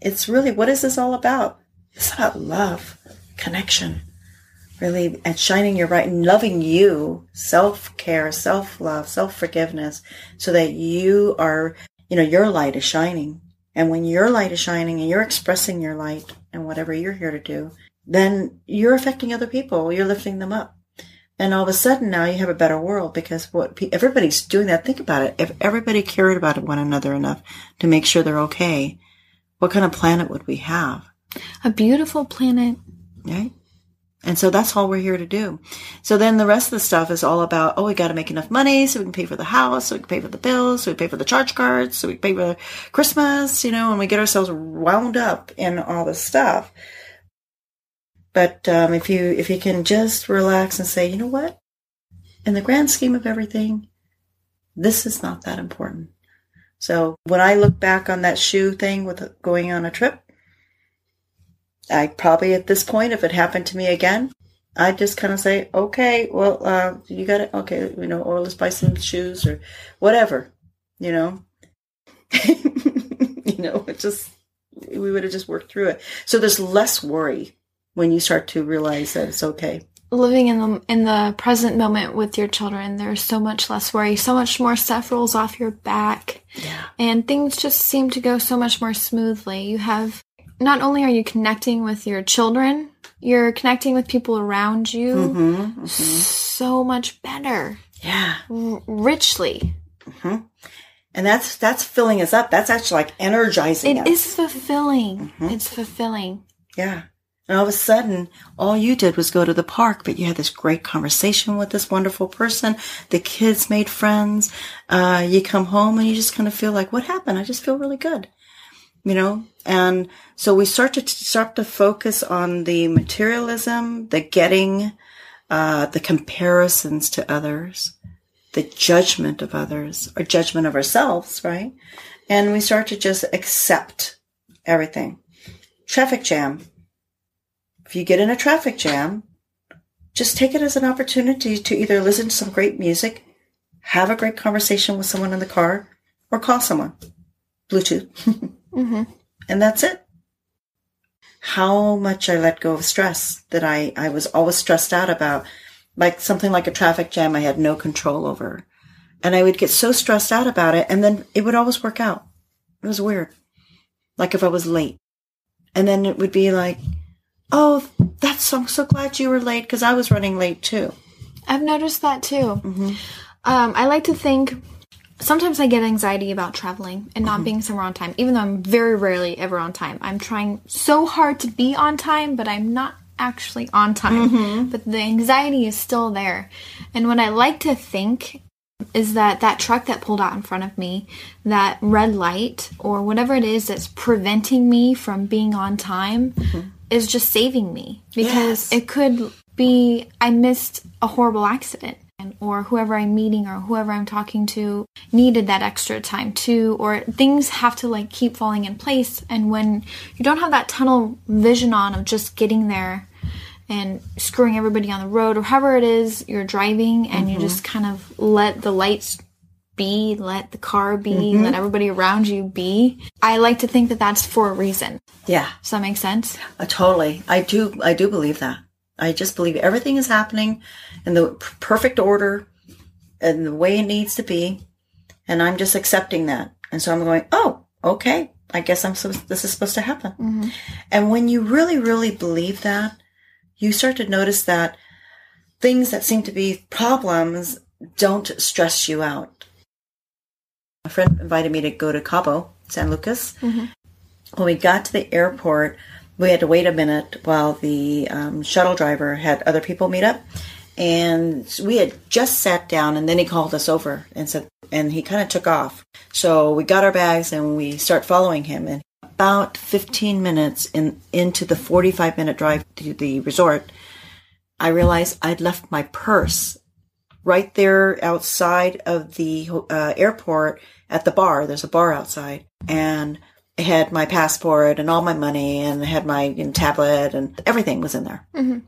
It's really, what is this all about? It's about love, connection really and shining your light and loving you, self care, self love, self forgiveness, so that you are, you know, your light is shining. And when your light is shining and you're expressing your light and whatever you're here to do, then you're affecting other people. You're lifting them up. And all of a sudden now you have a better world because what everybody's doing that. Think about it. If everybody cared about one another enough to make sure they're okay, what kind of planet would we have? A beautiful planet. Right? And so that's all we're here to do. So then the rest of the stuff is all about, oh, we got to make enough money so we can pay for the house, so we can pay for the bills, so we pay for the charge cards, so we pay for Christmas, you know, and we get ourselves wound up in all this stuff. But um, if you if you can just relax and say, you know what, in the grand scheme of everything, this is not that important. So when I look back on that shoe thing with going on a trip, I probably at this point, if it happened to me again, I'd just kind of say, okay, well, uh, you got it. Okay, you know, or let's buy some shoes or whatever, you know. you know, it just, we would have just worked through it. So there's less worry when you start to realize that it's okay. Living in the in the present moment with your children, there's so much less worry, so much more stuff rolls off your back, Yeah. and things just seem to go so much more smoothly. You have not only are you connecting with your children, you're connecting with people around you Mm-hmm. so much better, Yeah. r- richly. And that's that's filling us up. That's actually like energizing It us. is fulfilling. It's fulfilling. Yeah. And all of a sudden, all you did was go to the park, but you had this great conversation with this wonderful person. The kids made friends. Uh, you come home and you just kind of feel like, what happened? I just feel really good. You know? And so we start to start to focus on the materialism, the getting, uh, the comparisons to others, the judgment of others, or judgment of ourselves, right? And we start to just accept everything. Traffic jam if you get in a traffic jam, just take it as an opportunity to either listen to some great music, have a great conversation with someone in the car, or call someone. Bluetooth. hmm And that's it. How much I let go of stress that I, I was always stressed out about. Like something like a traffic jam I had no control over. And I would get so stressed out about it and then it would always work out. It was weird. Like if I was late. And then it would be like, oh, that's, I'm so glad you were late because I was running late too. I've noticed that too. Um, I like to think sometimes I get anxiety about traveling and not mm-hmm. being somewhere on time, even though I'm very rarely ever on time. I'm trying so hard to be on time, but I'm not actually on time. Mm-hmm. But the anxiety is still there. And what I like to think is that that truck that pulled out in front of me, that red light or whatever it is that's preventing me from being on time mm-hmm. is just saving me because Yes. it could be I missed a horrible accident or whoever I'm meeting or whoever I'm talking to needed that extra time too or things have to like keep falling in place and when you don't have that tunnel vision on of just getting there and screwing everybody on the road or however it is you're driving and you just kind of let the lights be, let the car be, let everybody around you be. I like to think that that's for a reason. Yeah. Does that make sense? Uh, totally. I do. I do believe that. I just believe everything is happening in the perfect order and the way it needs to be, and I'm just accepting that. And so I'm going, oh, okay. I guess I'm. supposed this is supposed to happen. Mm-hmm. And when you really, really believe that, you start to notice that things that seem to be problems don't stress you out. A friend invited me to go to Cabo, San Lucas. Mm-hmm. When we got to the airport, we had to wait a minute while the um, shuttle driver had other people meet up. And we had just sat down, and then he called us over and said, and he kind of took off. So we got our bags and we start following him. And about 15 minutes in into the 45 minute drive to the resort, I realized I'd left my purse right there outside of the uh, airport at the bar. There's a bar outside, and had my passport and all my money, and had my you know, tablet, and everything was in there. Mm-hmm.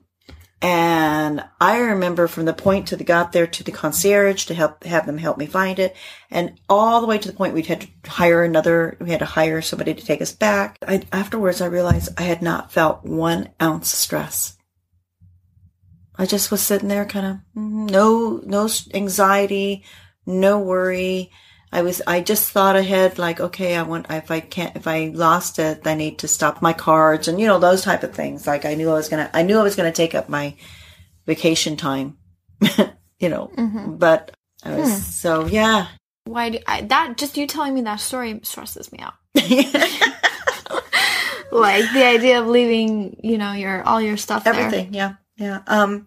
And I remember from the point to the got there to the concierge to help have them help me find it, and all the way to the point we had to hire another. We had to hire somebody to take us back. I, afterwards, I realized I had not felt one ounce of stress. I just was sitting there, kind of mm-hmm, no, no anxiety, no worry. I was, I just thought ahead, like, okay, I want, if I can't, if I lost it, I need to stop my cards and, you know, those type of things. Like I knew I was going to, I knew I was to take up my vacation time, you know, but I was, so yeah. Why do I, that just you telling me that story stresses me out. like the idea of leaving, you know, your all your stuff there. Everything. Yeah. Yeah. Um,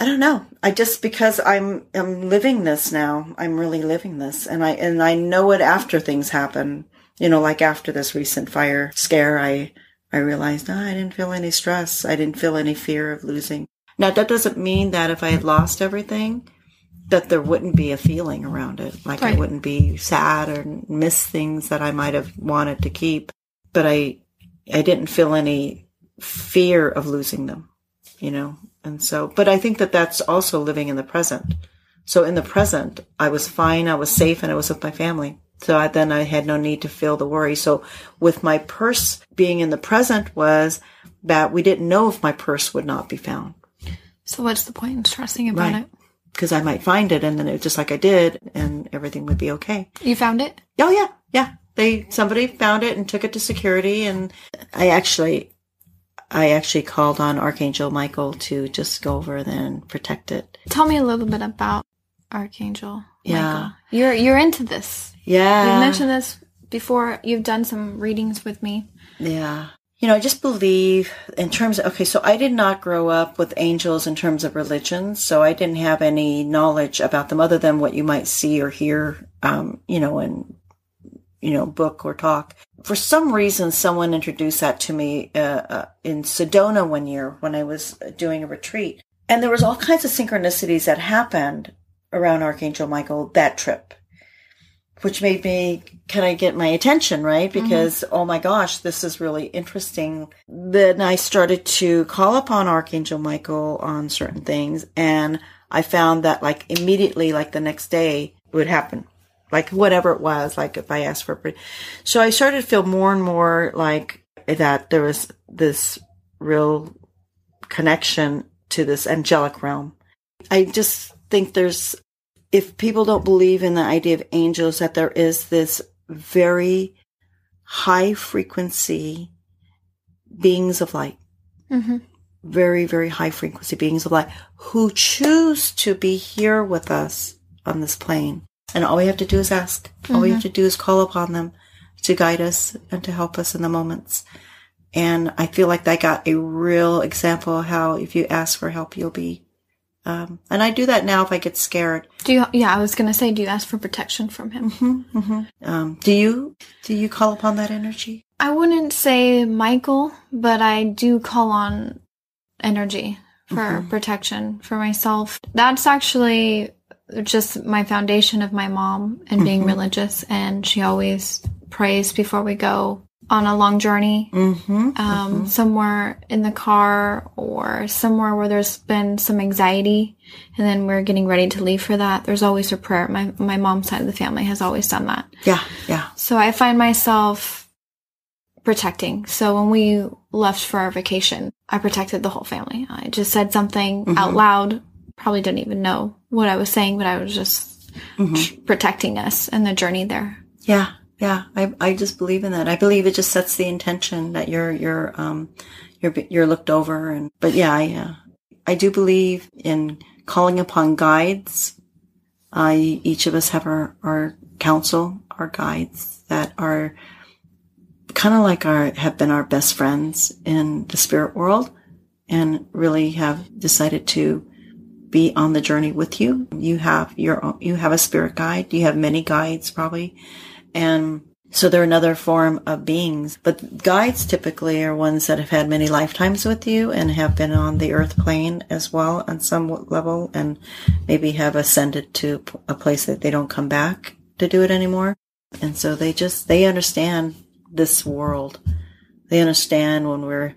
I don't know. I just because I'm I'm living this now. I'm really living this, and I and I know it after things happen. You know, like after this recent fire scare, I I realized oh, I didn't feel any stress. I didn't feel any fear of losing. Now that doesn't mean that if I had lost everything, that there wouldn't be a feeling around it. Like right. I wouldn't be sad or miss things that I might have wanted to keep. But I I didn't feel any fear of losing them, you know? And so, but I think that that's also living in the present. So in the present, I was fine, I was safe, and I was with my family. So I, then I had no need to feel the worry. So with my purse being in the present was that we didn't know if my purse would not be found. So what's the point in stressing about right. it? Because I might find it and then it just like I did and everything would be okay. You found it? Oh yeah. Yeah. They, somebody found it and took it to security and I actually, I actually called on Archangel Michael to just go over there and protect it. Tell me a little bit about Archangel. Yeah. Michael. You're, you're into this. Yeah. You've mentioned this before. You've done some readings with me. Yeah. You know, I just believe in terms of, okay, so I did not grow up with angels in terms of religion, so I didn't have any knowledge about them other than what you might see or hear, um, you know, in, you know, book or talk. For some reason, someone introduced that to me, uh, uh, in Sedona one year when I was doing a retreat. And there was all kinds of synchronicities that happened around Archangel Michael that trip which made me kind of get my attention, right? Mm-hmm. Because, mm-hmm. oh my gosh, this is really interesting. Then I started to call upon Archangel Michael on certain things. And I found that like immediately, like the next day would happen. Like whatever it was, like if I asked for, so I started to feel more and more like that there was this real connection to this angelic realm. I just think there's if people don't believe in the idea of angels, that there is this very high frequency beings of light. Mm-hmm. Very, very high frequency beings of light who choose to be here with us on this plane. And all we have to do is ask. Mm-hmm. All we have mm-hmm. to do is call upon them to guide us and to help us in the moments. And I feel like I got a real example of how if you ask for help, you'll be um, and I do that now if I get scared. Do you? Yeah, I was gonna say, do you ask for protection from him? Mm-hmm, mm-hmm. Um, do you? Do you call upon that energy? I wouldn't say Michael, but I do call on energy for mm-hmm. protection for myself. That's actually just my foundation of my mom and being mm-hmm. religious, and she always prays before we go on a long journey, mm-hmm, um, mm-hmm. somewhere in the car or somewhere where there's been some anxiety, and then we're getting ready to leave for that. There's always a prayer. My my mom's side of the family has always done that. Yeah, yeah. So I find myself protecting. So when we left for our vacation, I protected the whole family. I just said something mm-hmm. out loud. Probably didn't even know what I was saying, but I was just mm-hmm. protecting us and the journey there. Yeah, yeah, I, I just believe in that. I believe it just sets the intention that you're, you're, um, you're, you're looked over. And, but yeah, I, uh, I do believe in calling upon guides. I, each of us have our, our counsel, our guides that are kind of like our, have been our best friends in the spirit world and really have decided to be on the journey with you. You have your, you have a spirit guide. You have many guides probably and so they're another form of beings. But guides typically are ones that have had many lifetimes with you and have been on the earth plane as well on some level and maybe have ascended to a place that they don't come back to do it anymore. And so they just, they understand this world. They understand when we're,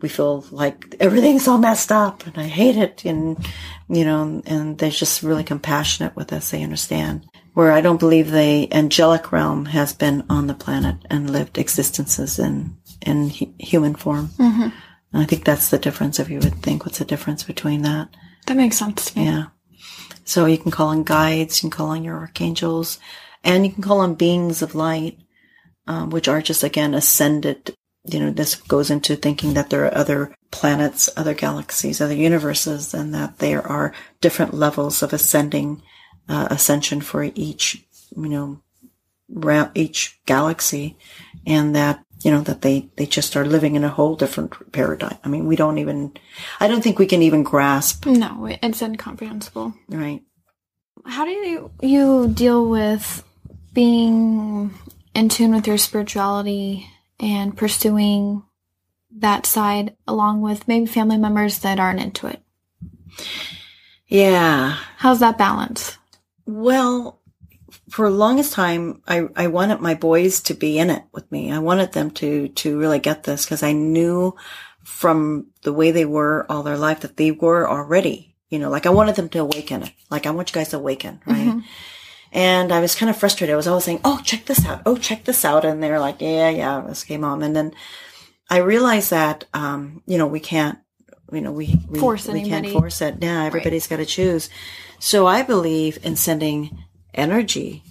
we feel like everything's all messed up and I hate it. And, you know, and they're just really compassionate with us. They understand where I don't believe the angelic realm has been on the planet and lived existences in in human form. Mm-hmm. And I think that's the difference. If you would think, what's the difference between that? That makes sense to me. Yeah. So you can call on guides, you can call on your archangels, and you can call on beings of light, um, which are just again ascended. You know, this goes into thinking that there are other planets, other galaxies, other universes, and that there are different levels of ascending uh, ascension for each, you know, round, each galaxy, and that you know that they they just are living in a whole different paradigm. I mean, we don't even. I don't think we can even grasp. No, it's incomprehensible. Right. How do you you deal with being in tune with your spirituality and pursuing that side along with maybe family members that aren't into it? Yeah. How's that balance? Well, for the longest time, I, I wanted my boys to be in it with me. I wanted them to, to really get this because I knew from the way they were all their life that they were already, you know, like I wanted them to awaken it. Like I want you guys to awaken, right? Mm-hmm. And I was kind of frustrated. I was always saying, Oh, check this out. Oh, check this out. And they're like, yeah, yeah, this came on. And then I realized that, um, you know, we can't, you know, we, we, force we anybody. can't force it. Yeah. Everybody's right. got to choose. So I believe in sending energy.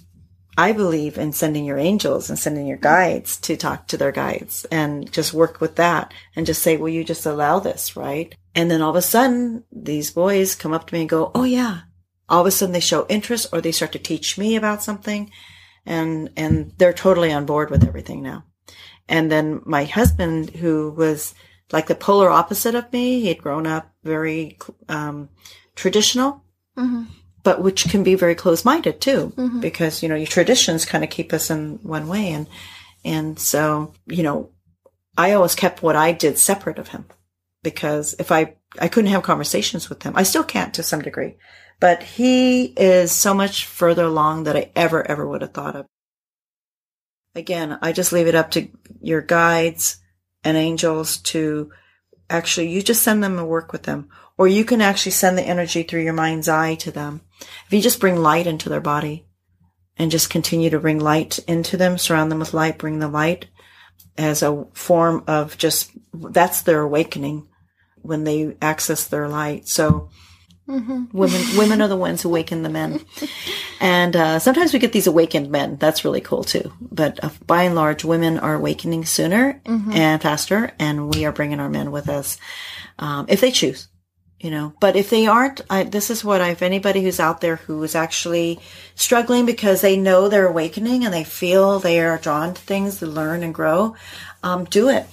I believe in sending your angels and sending your guides to talk to their guides and just work with that and just say, will you just allow this? Right. And then all of a sudden these boys come up to me and go, Oh yeah. All of a sudden they show interest or they start to teach me about something and, and they're totally on board with everything now. And then my husband, who was like the polar opposite of me, he had grown up very, um, traditional. Mm-hmm but which can be very close-minded too, mm-hmm. because you know your traditions kind of keep us in one way, and and so you know, I always kept what I did separate of him, because if I I couldn't have conversations with him, I still can't to some degree, but he is so much further along than I ever ever would have thought of. Again, I just leave it up to your guides and angels to actually you just send them and work with them or you can actually send the energy through your mind's eye to them. If you just bring light into their body and just continue to bring light into them, surround them with light, bring the light as a form of just, that's their awakening when they access their light. So, Mm-hmm. Women, women are the ones who awaken the men, and uh, sometimes we get these awakened men. That's really cool too. But uh, by and large, women are awakening sooner mm-hmm. and faster, and we are bringing our men with us um, if they choose you know but if they aren't I, this is what I, if anybody who's out there who is actually struggling because they know they're awakening and they feel they are drawn to things to learn and grow um, do it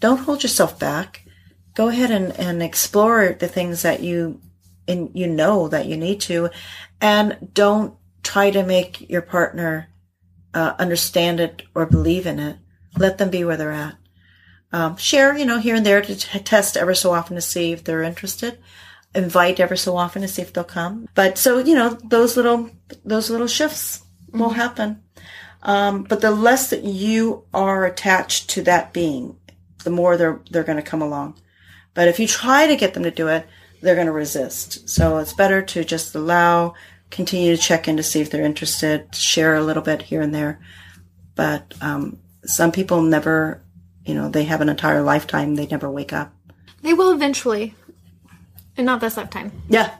don't hold yourself back go ahead and, and explore the things that you and you know that you need to and don't try to make your partner uh, understand it or believe in it let them be where they're at um, share, you know, here and there to t- test ever so often to see if they're interested. Invite ever so often to see if they'll come. But so, you know, those little, those little shifts mm-hmm. will happen. Um, but the less that you are attached to that being, the more they're, they're going to come along. But if you try to get them to do it, they're going to resist. So it's better to just allow, continue to check in to see if they're interested, share a little bit here and there. But, um, some people never you know, they have an entire lifetime. They never wake up. They will eventually. And not this lifetime. Yeah.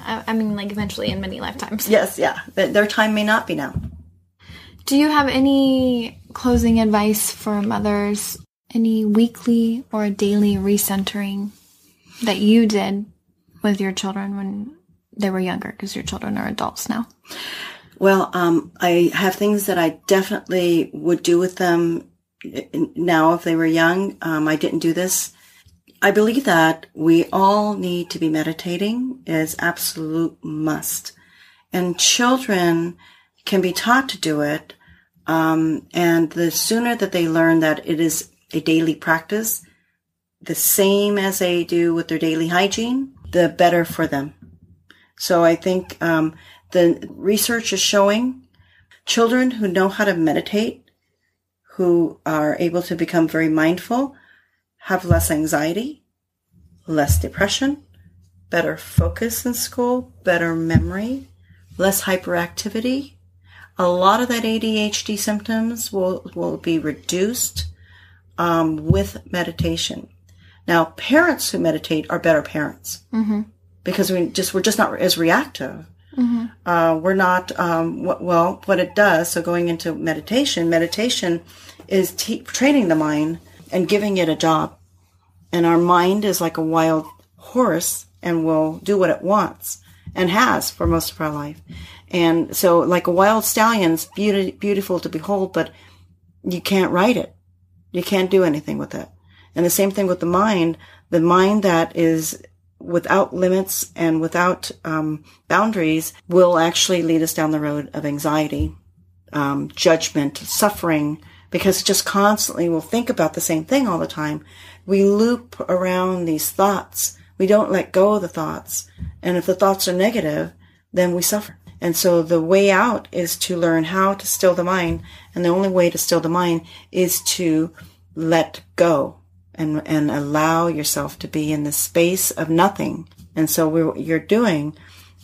I, I mean, like, eventually in many lifetimes. Yes, yeah. Their time may not be now. Do you have any closing advice for mothers? Any weekly or daily recentering that you did with your children when they were younger? Because your children are adults now. Well, um, I have things that I definitely would do with them now if they were young. Um, I didn't do this. I believe that we all need to be meditating is absolute must. And children can be taught to do it. Um, and the sooner that they learn that it is a daily practice, the same as they do with their daily hygiene, the better for them. So I think um, the research is showing children who know how to meditate who are able to become very mindful have less anxiety, less depression, better focus in school, better memory, less hyperactivity. A lot of that ADHD symptoms will, will be reduced um, with meditation. Now, parents who meditate are better parents mm-hmm. because we just we're just not as reactive. Mm-hmm. Uh, we're not um, well. What it does. So going into meditation, meditation is t- training the mind and giving it a job. And our mind is like a wild horse and will do what it wants. and has for most of our life. And so like a wild stallion's beauty, beautiful to behold, but you can't ride it. You can't do anything with it. And the same thing with the mind, the mind that is without limits and without um, boundaries will actually lead us down the road of anxiety, um, judgment, suffering, because just constantly we'll think about the same thing all the time. We loop around these thoughts. We don't let go of the thoughts. And if the thoughts are negative, then we suffer. And so the way out is to learn how to still the mind. And the only way to still the mind is to let go and, and allow yourself to be in the space of nothing. And so what you're doing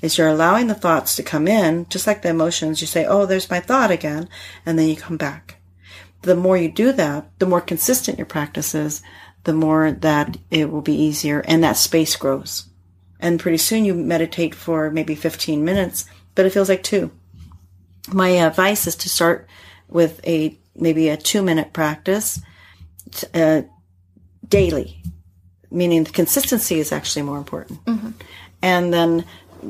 is you're allowing the thoughts to come in, just like the emotions. You say, Oh, there's my thought again. And then you come back. The more you do that, the more consistent your practice is, the more that it will be easier and that space grows. And pretty soon you meditate for maybe 15 minutes, but it feels like two. My advice is to start with a, maybe a two minute practice, uh, daily, meaning the consistency is actually more important. Mm-hmm. And then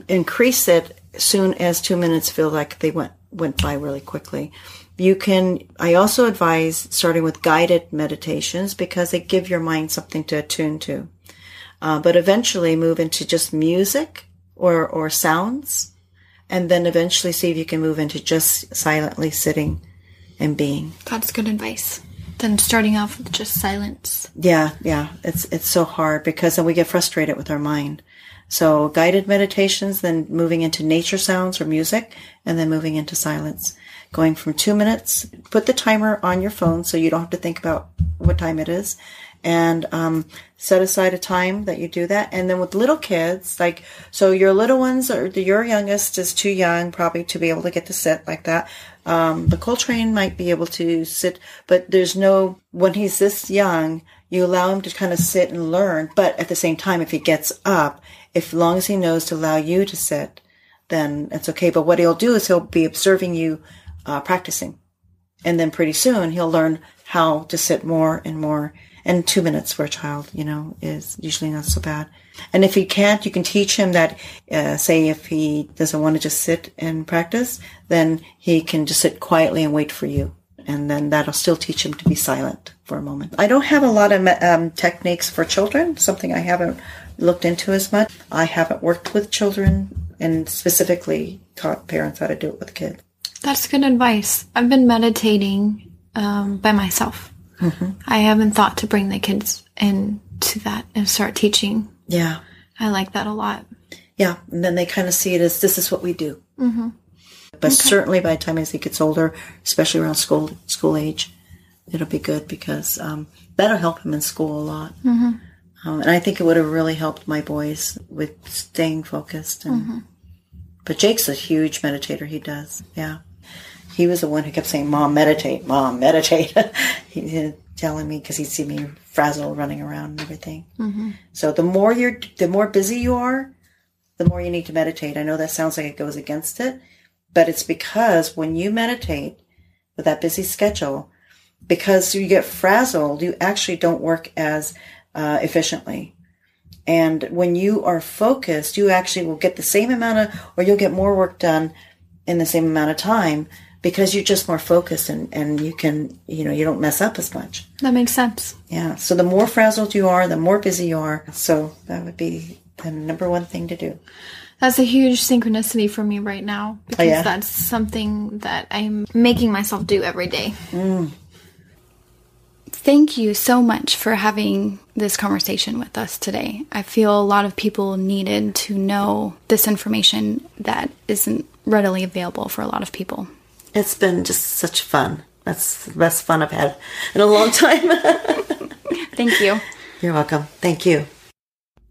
increase it soon as two minutes feel like they went went by really quickly. You can, I also advise starting with guided meditations because they give your mind something to attune to. Uh, but eventually move into just music or, or sounds and then eventually see if you can move into just silently sitting and being. That's good advice than starting off with just silence. Yeah, yeah. It's it's so hard because then we get frustrated with our mind. So guided meditations, then moving into nature sounds or music, and then moving into silence. Going from two minutes, put the timer on your phone so you don't have to think about what time it is and um, set aside a time that you do that. And then with little kids, like so, your little ones or your youngest is too young probably to be able to get to sit like that. Um, the Coltrane might be able to sit, but there's no when he's this young. You allow him to kind of sit and learn, but at the same time, if he gets up, if long as he knows to allow you to sit, then it's okay. But what he'll do is he'll be observing you uh, practicing, and then pretty soon he'll learn how to sit more and more and two minutes for a child, you know, is usually not so bad. And if he can't, you can teach him that, uh, say if he doesn't want to just sit and practice, then he can just sit quietly and wait for you. And then that'll still teach him to be silent for a moment. I don't have a lot of um, techniques for children, something I haven't looked into as much. I haven't worked with children and specifically taught parents how to do it with kids. That's good advice. I've been meditating um, by myself Mm-hmm. I haven't thought to bring the kids into that and start teaching. Yeah. I like that a lot. Yeah. And then they kind of see it as this is what we do. Mm-hmm. But okay. certainly by the time as he gets older, especially around school school age, it'll be good because um, that'll help him in school a lot. Mm-hmm. Um, and I think it would have really helped my boys with staying focused. And, mm-hmm. But Jake's a huge meditator. He does. Yeah he was the one who kept saying, "Mom, meditate, Mom, meditate." he was telling me because he'd see me frazzled running around and everything. Mm-hmm. So the more you're, the more busy you are, the more you need to meditate. I know that sounds like it goes against it, but it's because when you meditate with that busy schedule, because you get frazzled, you actually don't work as uh, efficiently. And when you are focused, you actually will get the same amount of, or you'll get more work done in the same amount of time because you're just more focused and, and you can, you know, you don't mess up as much. That makes sense. Yeah. So the more frazzled you are, the more busy you are. So that would be the number one thing to do. That's a huge synchronicity for me right now because oh, yeah? that's something that I'm making myself do every day. Mm. Thank you so much for having this conversation with us today. I feel a lot of people needed to know this information that isn't readily available for a lot of people. It's been just such fun. That's the best fun I've had in a long time. Thank you. You're welcome. Thank you.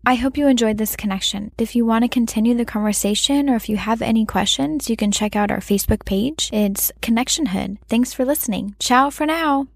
I hope you enjoyed this connection. If you want to continue the conversation or if you have any questions, you can check out our Facebook page. It's Connection Hood. Thanks for listening. Ciao for now.